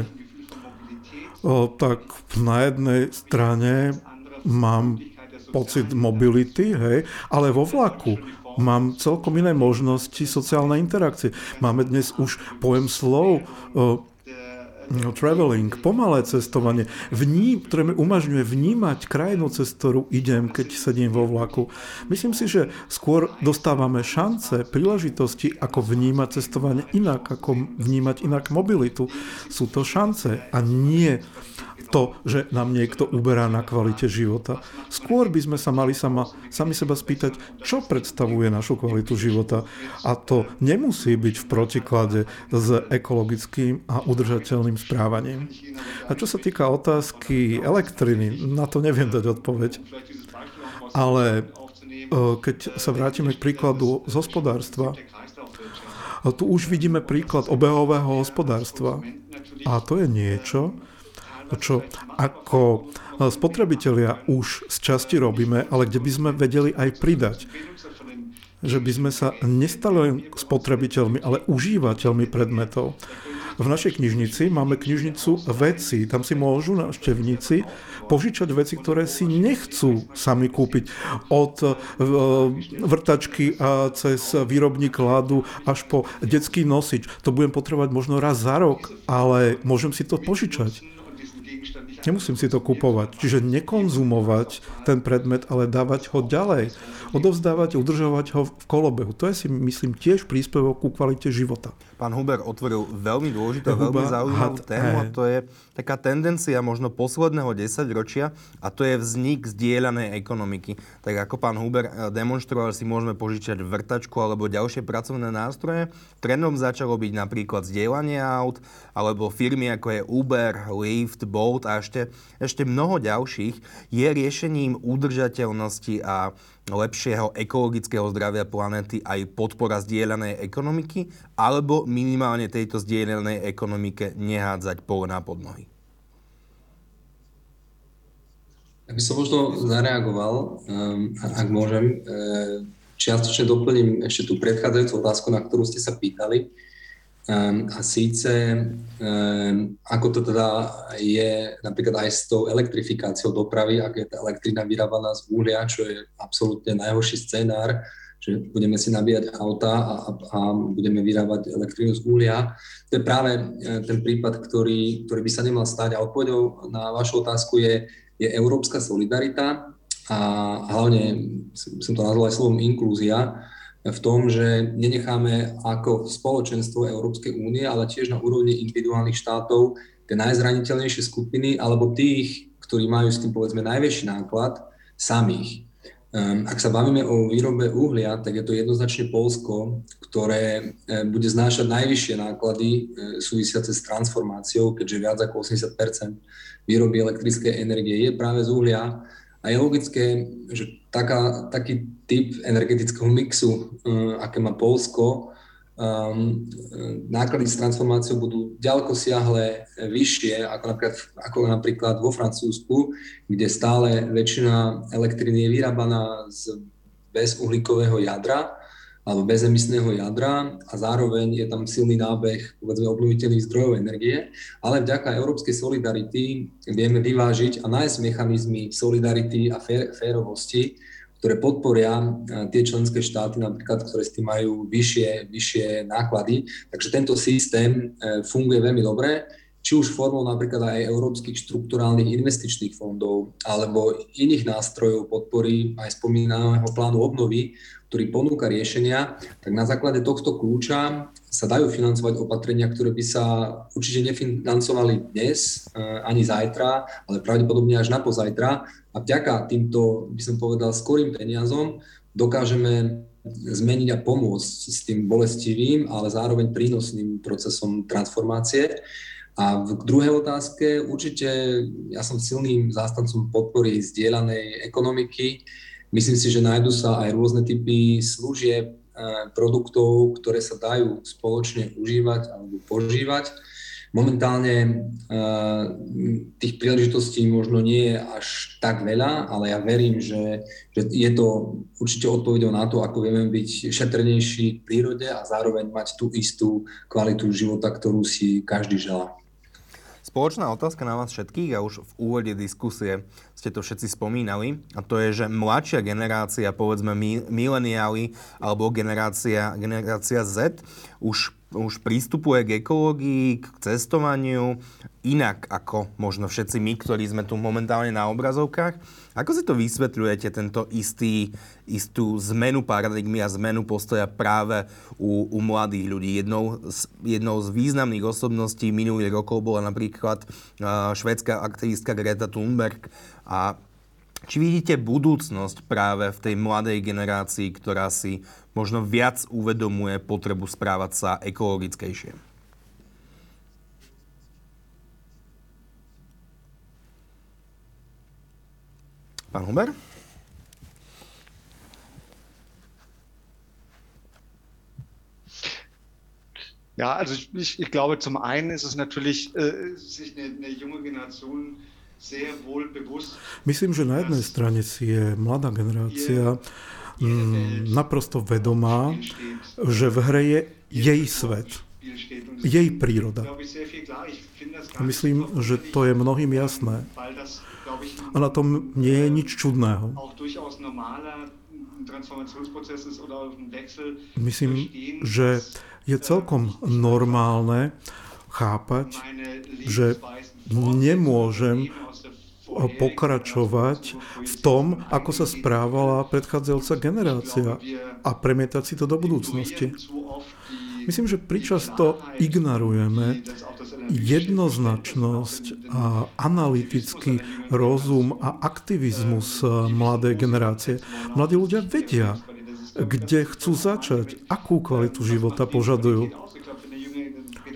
tak na jednej strane mám pocit mobility, hej, ale vo vlaku mám celkom iné možnosti sociálnej interakcie. Máme dnes už pojem slov, no, traveling, pomalé cestovanie, vním, ktoré mi umožňuje vnímať krajinu, cez ktorú idem, keď sedím vo vlaku. Myslím si, že skôr dostávame šance, príležitosti, ako vnímať cestovanie inak, ako vnímať inak mobilitu. Sú to šance a nie to, že nám niekto uberá na kvalite života. Skôr by sme sa mali sama, sami seba spýtať, čo predstavuje našu kvalitu života. A to nemusí byť v protiklade s ekologickým a udržateľným správaním. A čo sa týka otázky elektriny, na to neviem dať odpoveď. Ale e, keď sa vrátime k príkladu z hospodárstva, tu už vidíme príklad obehového hospodárstva. A to je niečo, čo ako e, spotrebitelia už z časti robíme, ale kde by sme vedeli aj pridať. Že by sme sa nestali len spotrebiteľmi, ale užívateľmi predmetov. V našej knižnici máme knižnicu veci. Tam si môžu návštevníci požičať veci, ktoré si nechcú sami kúpiť. Od e, vrtačky a cez výrobník ľadu až po detský nosič. To budem potrebovať možno raz za rok, ale môžem si to požičať. Nemusím si to kupovať. Čiže nekonzumovať ten predmet, ale dávať ho ďalej. Odovzdávať, udržovať ho v kolobehu. To je si myslím tiež príspevok ku kvalite života. Pán Huber otvoril veľmi dôležitú a veľmi zaujímavú tému a to je taká tendencia možno posledného desaťročia a to je vznik zdieľanej ekonomiky. Tak ako pán Huber eh, demonstroval, si môžeme požičať vrtačku alebo ďalšie pracovné nástroje. Trendom začalo byť napríklad zdieľanie aut alebo firmy ako je Uber, Lyft, Bolt a ešte, ešte mnoho ďalších je riešením udržateľnosti a lepšieho ekologického zdravia planety aj podpora zdieľanej ekonomiky, alebo minimálne tejto zdieľanej ekonomike nehádzať pole na podnohy? Ja by som možno zareagoval, um, ak môžem. Uh, čiastočne doplním ešte tú predchádzajúcu otázku, na ktorú ste sa pýtali. Um, a síce, um, ako to teda je napríklad aj s tou elektrifikáciou dopravy, ak je tá elektrina vyrábaná z uhlia, čo je absolútne najhorší scenár, že budeme si nabíjať auta a, a, a budeme vyrábať elektrínu z uhlia. To je práve e, ten prípad, ktorý, ktorý by sa nemal stať. A odpovedou na vašu otázku je, je európska solidarita a hlavne som to nazval aj slovom inklúzia, v tom, že nenecháme ako spoločenstvo Európskej únie, ale tiež na úrovni individuálnych štátov tie najzraniteľnejšie skupiny alebo tých, ktorí majú s tým povedzme najväčší náklad, samých. Ehm, ak sa bavíme o výrobe uhlia, tak je to jednoznačne Polsko, ktoré e, bude znášať najvyššie náklady e, súvisiace s transformáciou, keďže viac ako 80% výroby elektrickej energie je práve z uhlia. A je logické, že taká, taký typ energetického mixu, uh, aké má Polsko, um, náklady s transformáciou budú ďaleko siahle vyššie, ako napríklad, ako napríklad vo Francúzsku, kde stále väčšina elektriny je vyrábaná z bezuhlíkového jadra alebo bezemisného jadra a zároveň je tam silný nábeh povedzme obnoviteľných zdrojov energie, ale vďaka európskej solidarity vieme vyvážiť a nájsť mechanizmy solidarity a fér, férovosti, ktoré podporia tie členské štáty, napríklad, ktoré s tým majú vyššie, vyššie náklady. Takže tento systém e, funguje veľmi dobre, či už formou napríklad aj európskych štruktúrálnych investičných fondov alebo iných nástrojov podpory aj spomínaného plánu obnovy, ktorý ponúka riešenia, tak na základe tohto kľúča sa dajú financovať opatrenia, ktoré by sa určite nefinancovali dnes eh, ani zajtra, ale pravdepodobne až na pozajtra. A vďaka týmto, by som povedal, skorým peniazom dokážeme zmeniť a pomôcť s tým bolestivým, ale zároveň prínosným procesom transformácie. A v druhej otázke určite ja som silným zástancom podpory zdieľanej ekonomiky, Myslím si, že nájdu sa aj rôzne typy služieb, eh, produktov, ktoré sa dajú spoločne užívať alebo požívať. Momentálne eh, tých príležitostí možno nie je až tak veľa, ale ja verím, že, že je to určite odpovedou na to, ako vieme byť šetrnejší v prírode a zároveň mať tú istú kvalitu života, ktorú si každý želá. Spoločná otázka na vás všetkých a už v úvode diskusie ste to všetci spomínali a to je, že mladšia generácia, povedzme mileniáli alebo generácia, generácia Z už už prístupuje k ekológii, k cestovaniu inak ako možno všetci my, ktorí sme tu momentálne na obrazovkách. Ako si to vysvetľujete, tento istý, istú zmenu paradigmy a zmenu postoja práve u, u mladých ľudí? Jednou z, jednou z významných osobností minulých rokov bola napríklad švedská aktivistka Greta Thunberg a či vidíte budúcnosť práve v tej mladej generácii, ktorá si možno viac uvedomuje potrebu správať sa ekologickejšie? Pán Huber? Ja, also ich, ich, glaube, zum einen ist es natürlich, äh, sich eine, eine junge Generation Myslím, že na jednej strane si je mladá generácia mm, naprosto vedomá, že v hre je jej svet, jej príroda. A myslím, že to je mnohým jasné. A na tom nie je nič čudného. Myslím, že je celkom normálne chápať, že nemôžem pokračovať v tom, ako sa správala predchádzajúca generácia a premietať si to do budúcnosti. Myslím, že pričasto ignorujeme jednoznačnosť a analytický rozum a aktivizmus mladej generácie. Mladí ľudia vedia, kde chcú začať, akú kvalitu života požadujú.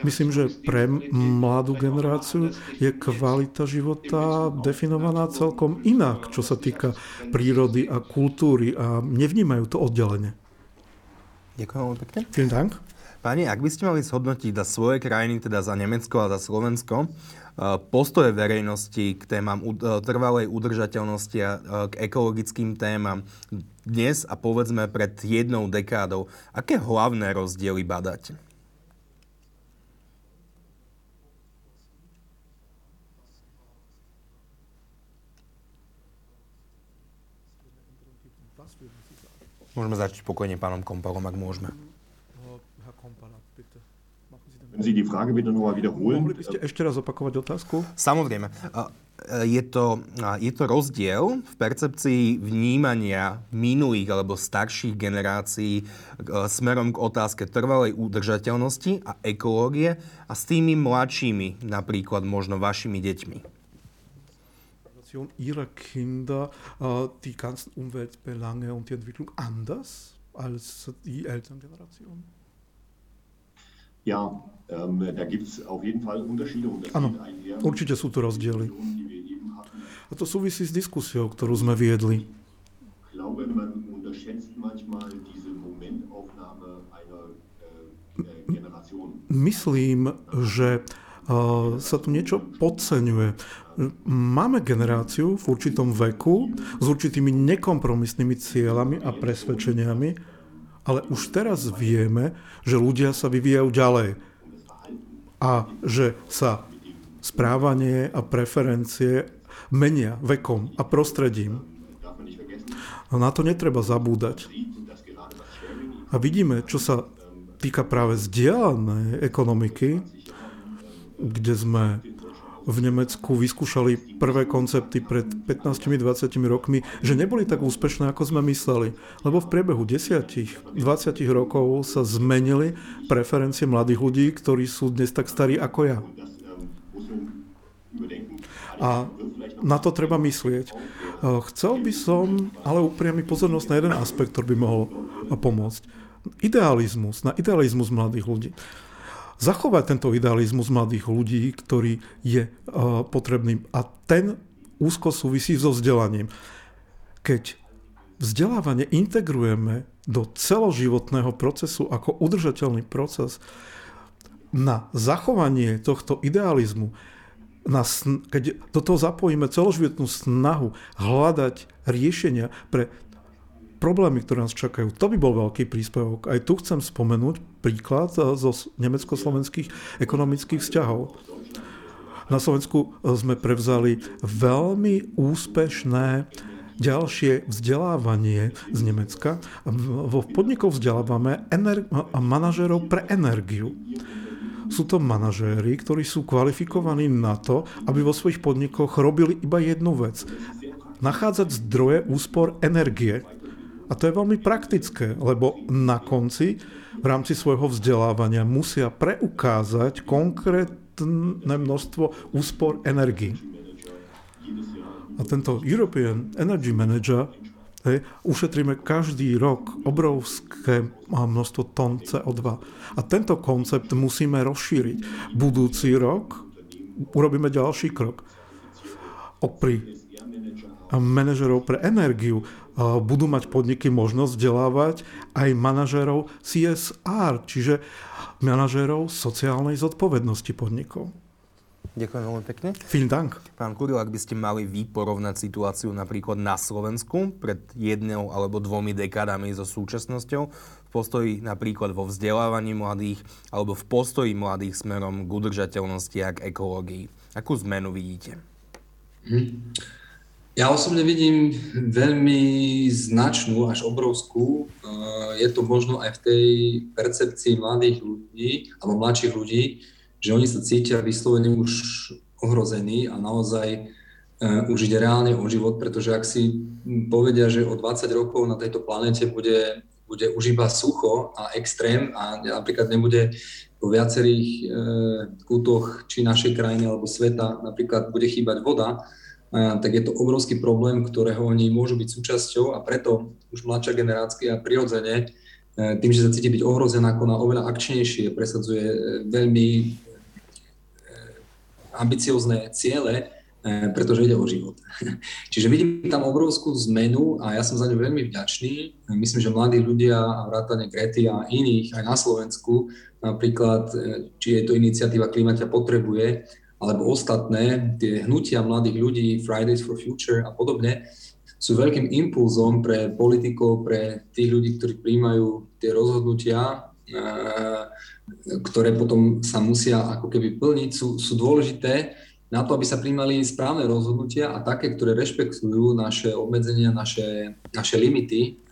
Myslím, že pre mladú generáciu je kvalita života definovaná celkom inak, čo sa týka prírody a kultúry a nevnímajú to oddelenie. Ďakujem veľmi pekne. Vielen Dank. Pani, ak by ste mali zhodnotiť za svoje krajiny, teda za Nemecko a za Slovensko, eh, postoje verejnosti k témam eh, trvalej udržateľnosti a eh, k ekologickým témam dnes a povedzme pred jednou dekádou, aké hlavné rozdiely badáte? Môžeme začať pokojne pánom Kompalom, ak môžeme. Wenn Sie die Frage bitte nochmal wiederholen. Mohli by ste ešte raz opakovať otázku? Samozrejme. je to, je to rozdiel v percepcii vnímania minulých alebo starších generácií e, smerom k otázke trvalej udržateľnosti a ekológie a s tými mladšími, napríklad možno vašimi deťmi. Ihrer Kinder die ganzen Umweltbelange und die Entwicklung anders als die Elterngeneration? Ja, da gibt es auf jeden Fall Unterschiede. Áno, určite sú tu rozdiely. A to súvisí s diskusiou, ktorú sme viedli. äh, Generation. Myslím, že uh, sa tu niečo podceňuje. Máme generáciu v určitom veku s určitými nekompromisnými cieľami a presvedčeniami, ale už teraz vieme, že ľudia sa vyvíjajú ďalej a že sa správanie a preferencie menia vekom a prostredím. A na to netreba zabúdať. A vidíme, čo sa týka práve zdieľanej ekonomiky, kde sme v Nemecku vyskúšali prvé koncepty pred 15-20 rokmi, že neboli tak úspešné, ako sme mysleli. Lebo v priebehu 10-20 rokov sa zmenili preferencie mladých ľudí, ktorí sú dnes tak starí ako ja. A na to treba myslieť. Chcel by som ale upriamiť pozornosť na jeden aspekt, ktorý by mohol pomôcť. Idealizmus, na idealizmus mladých ľudí zachovať tento idealizmus mladých ľudí, ktorý je uh, potrebný. A ten úzko súvisí so vzdelaním. Keď vzdelávanie integrujeme do celoživotného procesu ako udržateľný proces, na zachovanie tohto idealizmu, na, keď do toho zapojíme celoživotnú snahu hľadať riešenia pre problémy, ktoré nás čakajú. To by bol veľký príspevok. Aj tu chcem spomenúť príklad eh, zo nemecko-slovenských ekonomických vzťahov. Na Slovensku eh, sme prevzali veľmi úspešné ďalšie vzdelávanie z Nemecka. Vo podnikoch vzdelávame ener- manažerov pre energiu. Sú to manažéri, ktorí sú kvalifikovaní na to, aby vo svojich podnikoch robili iba jednu vec. Nachádzať zdroje úspor energie. A to je veľmi praktické, lebo na konci v rámci svojho vzdelávania musia preukázať konkrétne množstvo úspor energii. A tento European Energy Manager hej, ušetríme každý rok obrovské množstvo tón CO2. A tento koncept musíme rozšíriť. Budúci rok urobíme ďalší krok. Opri manažerov pre energiu budú mať podniky možnosť vzdelávať aj manažérov CSR, čiže manažérov sociálnej zodpovednosti podnikov. Ďakujem veľmi pekne. Vielen Dank. Pán Kuril, ak by ste mali vy porovnať situáciu napríklad na Slovensku pred jednou alebo dvomi dekádami so súčasnosťou, v postoji napríklad vo vzdelávaní mladých alebo v postoji mladých smerom k udržateľnosti a k ekológii. Akú zmenu vidíte? Hm. Ja osobne vidím veľmi značnú, až obrovskú. Eh, je to možno aj v tej percepcii mladých ľudí, alebo mladších ľudí, že oni sa cítia vyslovene už ohrození a naozaj uh, už ide reálne o život, pretože ak si povedia, že o 20 rokov na tejto planete bude, bude už iba sucho a extrém a napríklad nebude vo viacerých uh, kútoch či našej krajiny alebo sveta napríklad bude chýbať voda, tak je to obrovský problém, ktorého oni môžu byť súčasťou a preto už mladšia generácia prirodzene e, tým, že sa cíti byť ohrozená, na oveľa akčnejšie, presadzuje e, veľmi e, ambiciozne ciele, pretože ide o život. Čiže vidím tam obrovskú zmenu a ja som za ňu veľmi vďačný. Myslím, že mladí ľudia a vrátane Grety a iných aj na Slovensku, napríklad, či je to iniciatíva Klimaťa potrebuje, alebo ostatné, tie hnutia mladých ľudí, Fridays for Future a podobne, sú veľkým impulzom pre politikov, pre tých ľudí, ktorí príjmajú tie rozhodnutia, eh, ktoré potom sa musia ako keby plniť, sú, sú dôležité na to, aby sa príjmali správne rozhodnutia a také, ktoré rešpektujú naše obmedzenia, naše, naše limity.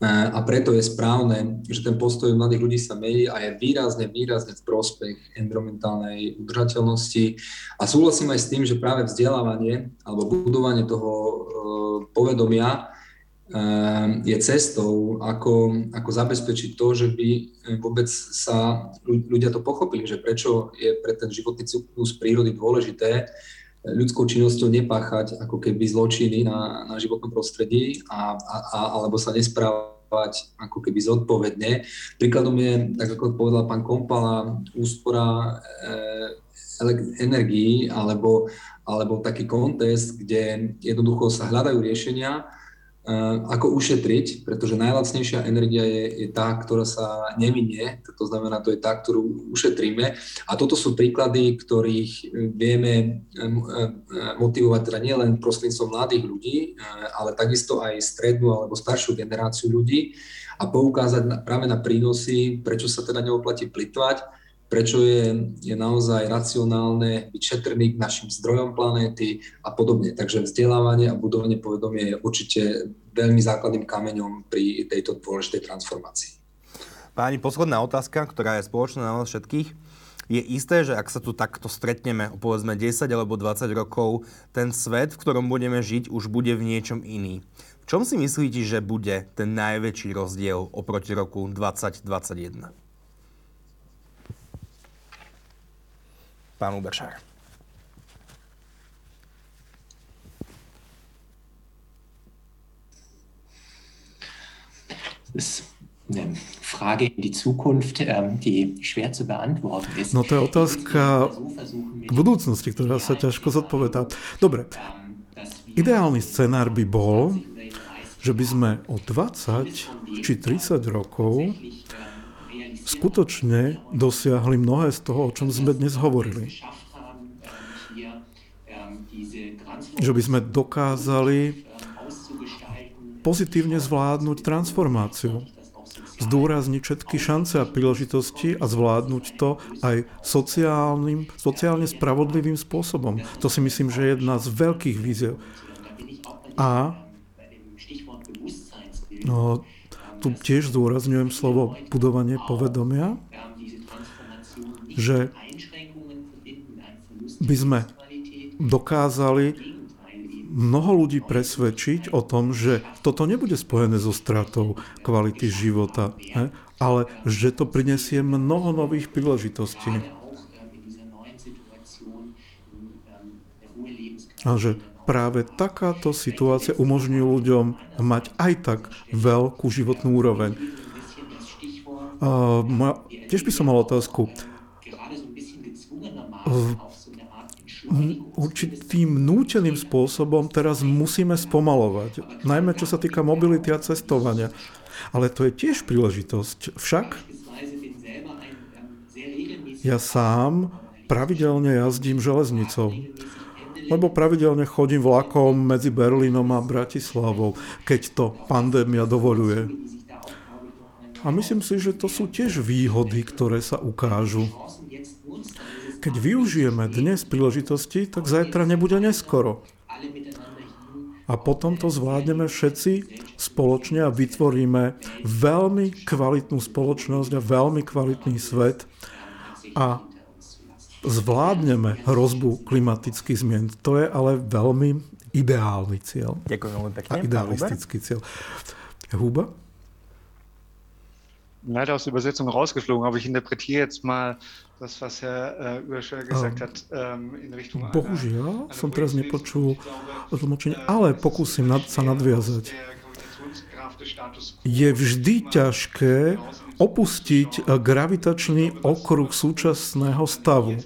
A preto je správne, že ten postoj mladých ľudí sa mení a je výrazne, výrazne v prospech environmentálnej udržateľnosti. A súhlasím aj s tým, že práve vzdelávanie alebo budovanie toho povedomia je cestou, ako, ako zabezpečiť to, že by vôbec sa ľudia to pochopili, že prečo je pre ten životný cyklus prírody dôležité ľudskou činnosťou nepáchať ako keby zločiny na, na životnom prostredí a, a, a, alebo sa nesprávať ako keby zodpovedne. Príkladom je, tak ako povedal pán Kompala, úspora e, energií alebo, alebo taký kontest, kde jednoducho sa hľadajú riešenia, ako ušetriť, pretože najlacnejšia energia je, je tá, ktorá sa neminie, to znamená, to je tá, ktorú ušetríme. A toto sú príklady, ktorých vieme motivovať teda nielen prostredníctvom mladých ľudí, ale takisto aj strednú alebo staršiu generáciu ľudí a poukázať na, práve na prínosy, prečo sa teda neoplatí plitvať, prečo je, je naozaj racionálne byť šetrný k našim zdrojom planéty a podobne. Takže vzdelávanie a budovanie povedomia je určite veľmi základným kameňom pri tejto dôležitej transformácii. Páni, posledná otázka, ktorá je spoločná na nás všetkých. Je isté, že ak sa tu takto stretneme o povedzme 10 alebo 20 rokov, ten svet, v ktorom budeme žiť, už bude v niečom iný. V čom si myslíte, že bude ten najväčší rozdiel oproti roku 2021? pán Uberšár. Frage in die Zukunft, ähm, die schwer zu beantworten ist. No to je otázka k budúcnosti, ktorá sa ťažko zodpovedá. Dobre, ideálny scenár by bol, že by sme o 20 či 30 rokov skutočne dosiahli mnohé z toho, o čom sme dnes hovorili. Že by sme dokázali pozitívne zvládnuť transformáciu, zdôrazniť všetky šance a príležitosti a zvládnuť to aj sociálnym, sociálne spravodlivým spôsobom. To si myslím, že je jedna z veľkých víziev. A no, tu tiež zdôrazňujem slovo budovanie povedomia, že by sme dokázali mnoho ľudí presvedčiť o tom, že toto nebude spojené so stratou kvality života, ale že to prinesie mnoho nových príležitostí. A že práve takáto situácia umožňuje ľuďom mať aj tak veľkú životnú úroveň. Uh, moja, tiež by som mal otázku. Určitým núteným spôsobom teraz musíme spomalovať, najmä čo sa týka mobility a cestovania. Ale to je tiež príležitosť. Však ja sám pravidelne jazdím železnicou lebo pravidelne chodím vlakom medzi Berlínom a Bratislavou, keď to pandémia dovoluje. A myslím si, že to sú tiež výhody, ktoré sa ukážu. Keď využijeme dnes príležitosti, tak zajtra nebude neskoro. A potom to zvládneme všetci spoločne a vytvoríme veľmi kvalitnú spoločnosť a veľmi kvalitný svet. A zvládneme hrozbu klimatických zmien. To je ale veľmi ideálny cieľ. Ďakujem veľmi pekne. A idealistický cieľ. Huber? Leider aus Übersetzung rausgeflogen, aber ich interpretiere jetzt mal das, was Herr Überschwer gesagt hat, in Richtung Bohužiaľ, som teraz nepočul tlmočenie, ale pokúsim nad, sa nadviazať. Je vždy ťažké opustiť gravitačný okruh súčasného stavu.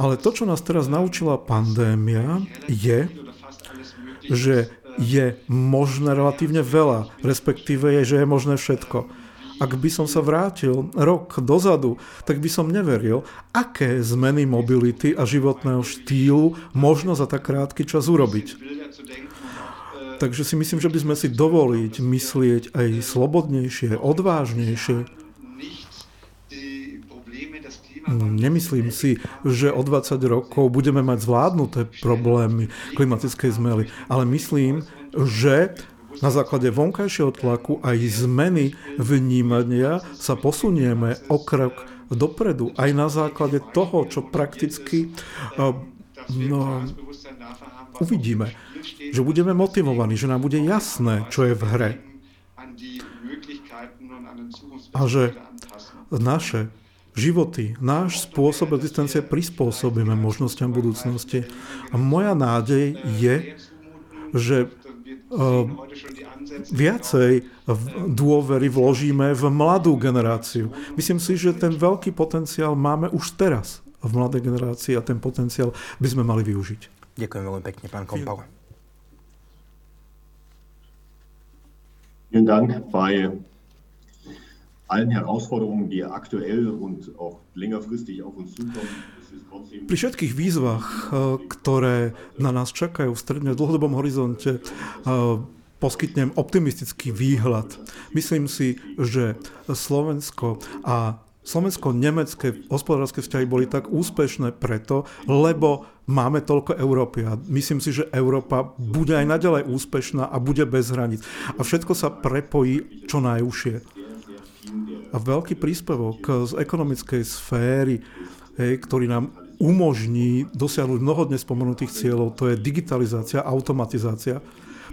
Ale to, čo nás teraz naučila pandémia, je, že je možné relatívne veľa, respektíve je, že je možné všetko. Ak by som sa vrátil rok dozadu, tak by som neveril, aké zmeny mobility a životného štýlu možno za tak krátky čas urobiť. Takže si myslím, že by sme si dovoliť myslieť aj slobodnejšie, odvážnejšie. Nemyslím si, že o 20 rokov budeme mať zvládnuté problémy klimatickej zmely, ale myslím, že na základe vonkajšieho tlaku aj zmeny vnímania sa posunieme o krok dopredu. Aj na základe toho, čo prakticky no, uvidíme. Že budeme motivovaní, že nám bude jasné, čo je v hre. A že naše životy, náš spôsob existencie prispôsobíme možnosťam budúcnosti. A moja nádej je, že viacej dôvery vložíme v mladú generáciu. Myslím si, že ten veľký potenciál máme už teraz v mladej generácii a ten potenciál by sme mali využiť. Ďakujem veľmi pekne, pán Kompal. Vielen Dank. Bei allen Herausforderungen, die aktuell und auch längerfristig auf uns zukommen, pri všetkých výzvach, eh, ktoré na nás čakajú v stredne dlhodobom horizonte, eh, poskytnem optimistický výhľad. Myslím si, že Slovensko a Slovensko-nemecké hospodárske vzťahy boli tak úspešné preto, lebo máme toľko Európy a myslím si, že Európa bude aj naďalej úspešná a bude bez hraníc. A všetko sa prepojí čo najúžšie. A veľký príspevok z ekonomickej sféry, hej, ktorý nám umožní dosiahnuť mnoho dnes spomenutých cieľov, to je digitalizácia, automatizácia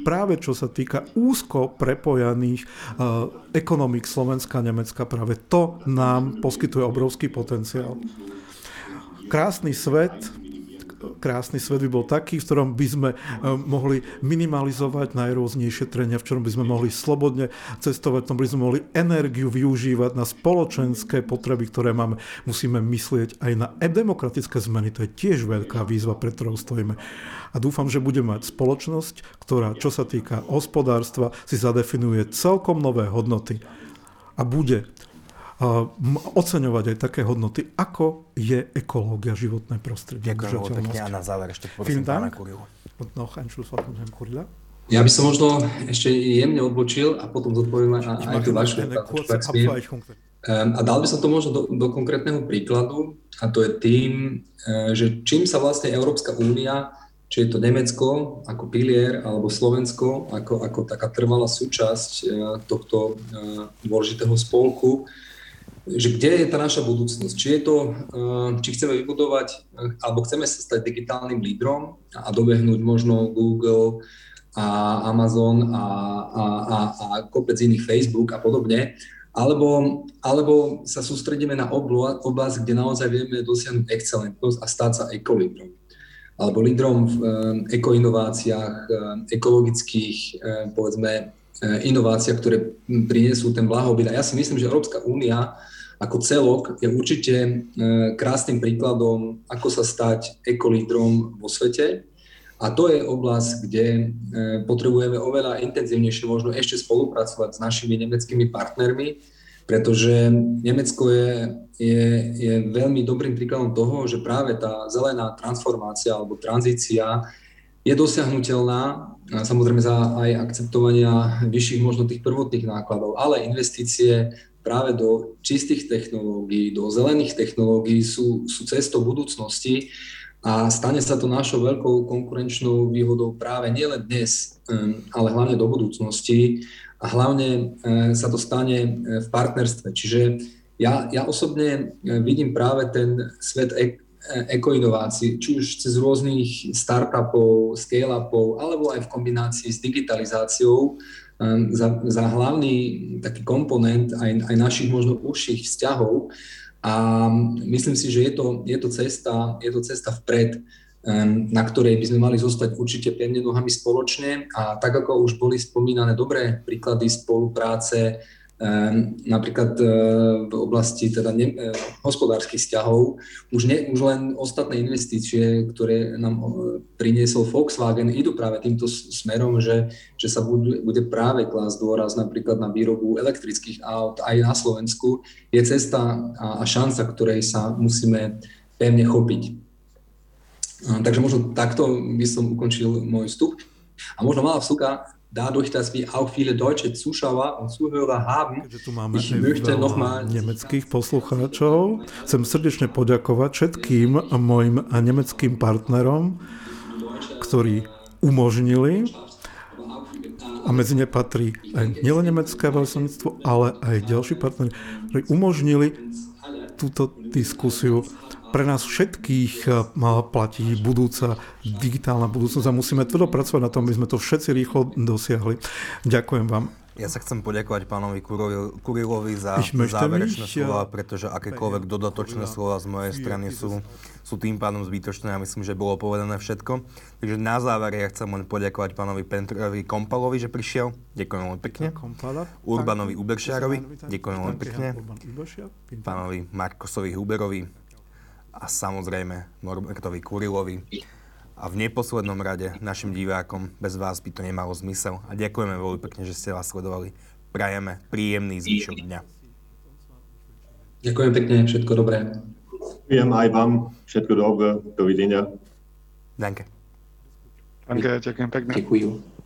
práve čo sa týka úzko prepojaných uh, ekonomik Slovenska a Nemecka, práve to nám poskytuje obrovský potenciál. Krásny svet, krásny svet by bol taký, v ktorom by sme eh, mohli minimalizovať najrôznejšie trenia, v ktorom by sme mohli slobodne cestovať, v tom by sme mohli energiu využívať na spoločenské potreby, ktoré máme. Musíme myslieť aj na demokratické zmeny. To je tiež veľká výzva, pre ktorou stojíme. A dúfam, že budeme mať spoločnosť, ktorá, čo sa týka hospodárstva, si zadefinuje celkom nové hodnoty a bude oceňovať aj také hodnoty, ako je ekológia, životné prostredie. Ďakujem pekne. A na záver ešte prosím pána Kurilu. Ja by som možno ešte jemne odbočil a potom zodpoviem aj, aj tú vašu A dal by som to možno do, do konkrétneho príkladu a to je tým, e, že čím sa vlastne Európska únia, či je to Nemecko ako pilier alebo Slovensko ako, ako taká trvalá súčasť e, tohto dôležitého spolku, že kde je tá naša budúcnosť. Či, je to, eh, či chceme vybudovať, eh, alebo chceme sa stať digitálnym lídrom a dobehnúť možno Google a Amazon a, a, a, a kopec iných Facebook a podobne, alebo, alebo sa sústredíme na oblasť, kde naozaj vieme dosiahnuť excelentnosť a stať sa ekolídrom. Alebo lídrom v e, ekoinováciách, ekologických, povedzme, inováciách, ktoré prinesú ten blahobyt. A ja si myslím, že Európska únia ako celok je určite e, krásnym príkladom, ako sa stať ekolídrom vo svete. A to je oblasť, kde e, potrebujeme oveľa intenzívnejšie možno ešte spolupracovať s našimi nemeckými partnermi, pretože Nemecko je, je, je veľmi dobrým príkladom toho, že práve tá zelená transformácia alebo tranzícia je dosiahnutelná, samozrejme za aj akceptovania vyšších možno tých prvotných nákladov, ale investície práve do čistých technológií, do zelených technológií sú, sú cestou budúcnosti a stane sa to našou veľkou konkurenčnou výhodou práve nielen dnes, ale hlavne do budúcnosti a hlavne sa to stane v partnerstve. Čiže ja, ja osobne vidím práve ten svet ek- ekoinovácií, či už cez rôznych startupov, scale-upov, alebo aj v kombinácii s digitalizáciou, Ehm, za, za hlavný taký komponent aj, aj našich možno užších vzťahov. A myslím si, že je to, je to, cesta, je to cesta vpred, ehm, na ktorej by sme mali zostať určite pevne nohami spoločne. A tak ako už boli spomínané dobré príklady spolupráce Ehm, napríklad e, v oblasti teda ne, e, hospodárskych vzťahov už, ne, už len ostatné investície, ktoré nám e, priniesol Volkswagen, idú práve týmto smerom, že, že sa bude, bude práve klásť dôraz napríklad na výrobu elektrických aut aj na Slovensku, je cesta a, a šanca, ktorej sa musíme pevne chopiť. Takže možno takto by som ukončil môj vstup. A možno malá vsuka, dadurch, dass wir auch viele deutsche Zuschauer und Zuhörer haben, tu máme ich möchte nochmal... nemeckých poslucháčov. Chcem srdečne poďakovať všetkým mojim nemeckým partnerom, ktorí umožnili a medzi ne patrí aj nielen nemecké veľvyslanectvo, ale aj ďalší partneri, ktorí umožnili túto diskusiu. Pre nás všetkých platí budúca digitálna budúcnosť a musíme tvrdo pracovať na tom, aby sme to všetci rýchlo dosiahli. Ďakujem vám. Ja sa chcem poďakovať pánovi Kurilovi za záverečné slova, pretože akékoľvek dodatočné slova z mojej strany sú, sú tým pádom zbytočné. Ja myslím, že bolo povedané všetko. Takže na záver ja chcem len poďakovať pánovi Pentrovi Kompalovi, že prišiel. Ďakujem veľmi pekne. Urbanovi Uberšárovi. Ďakujem veľmi pekne. Pánovi Markosovi Huberovi a samozrejme Norbertovi Kurilovi a v neposlednom rade našim divákom. Bez vás by to nemalo zmysel. A ďakujeme veľmi pekne, že ste vás sledovali. Prajeme príjemný zvyšok dňa. Ďakujem pekne, všetko dobré. Ďakujem aj vám, všetko dobré, dovidenia. Danke. Danke, ďakujem pekne. Ďakujem.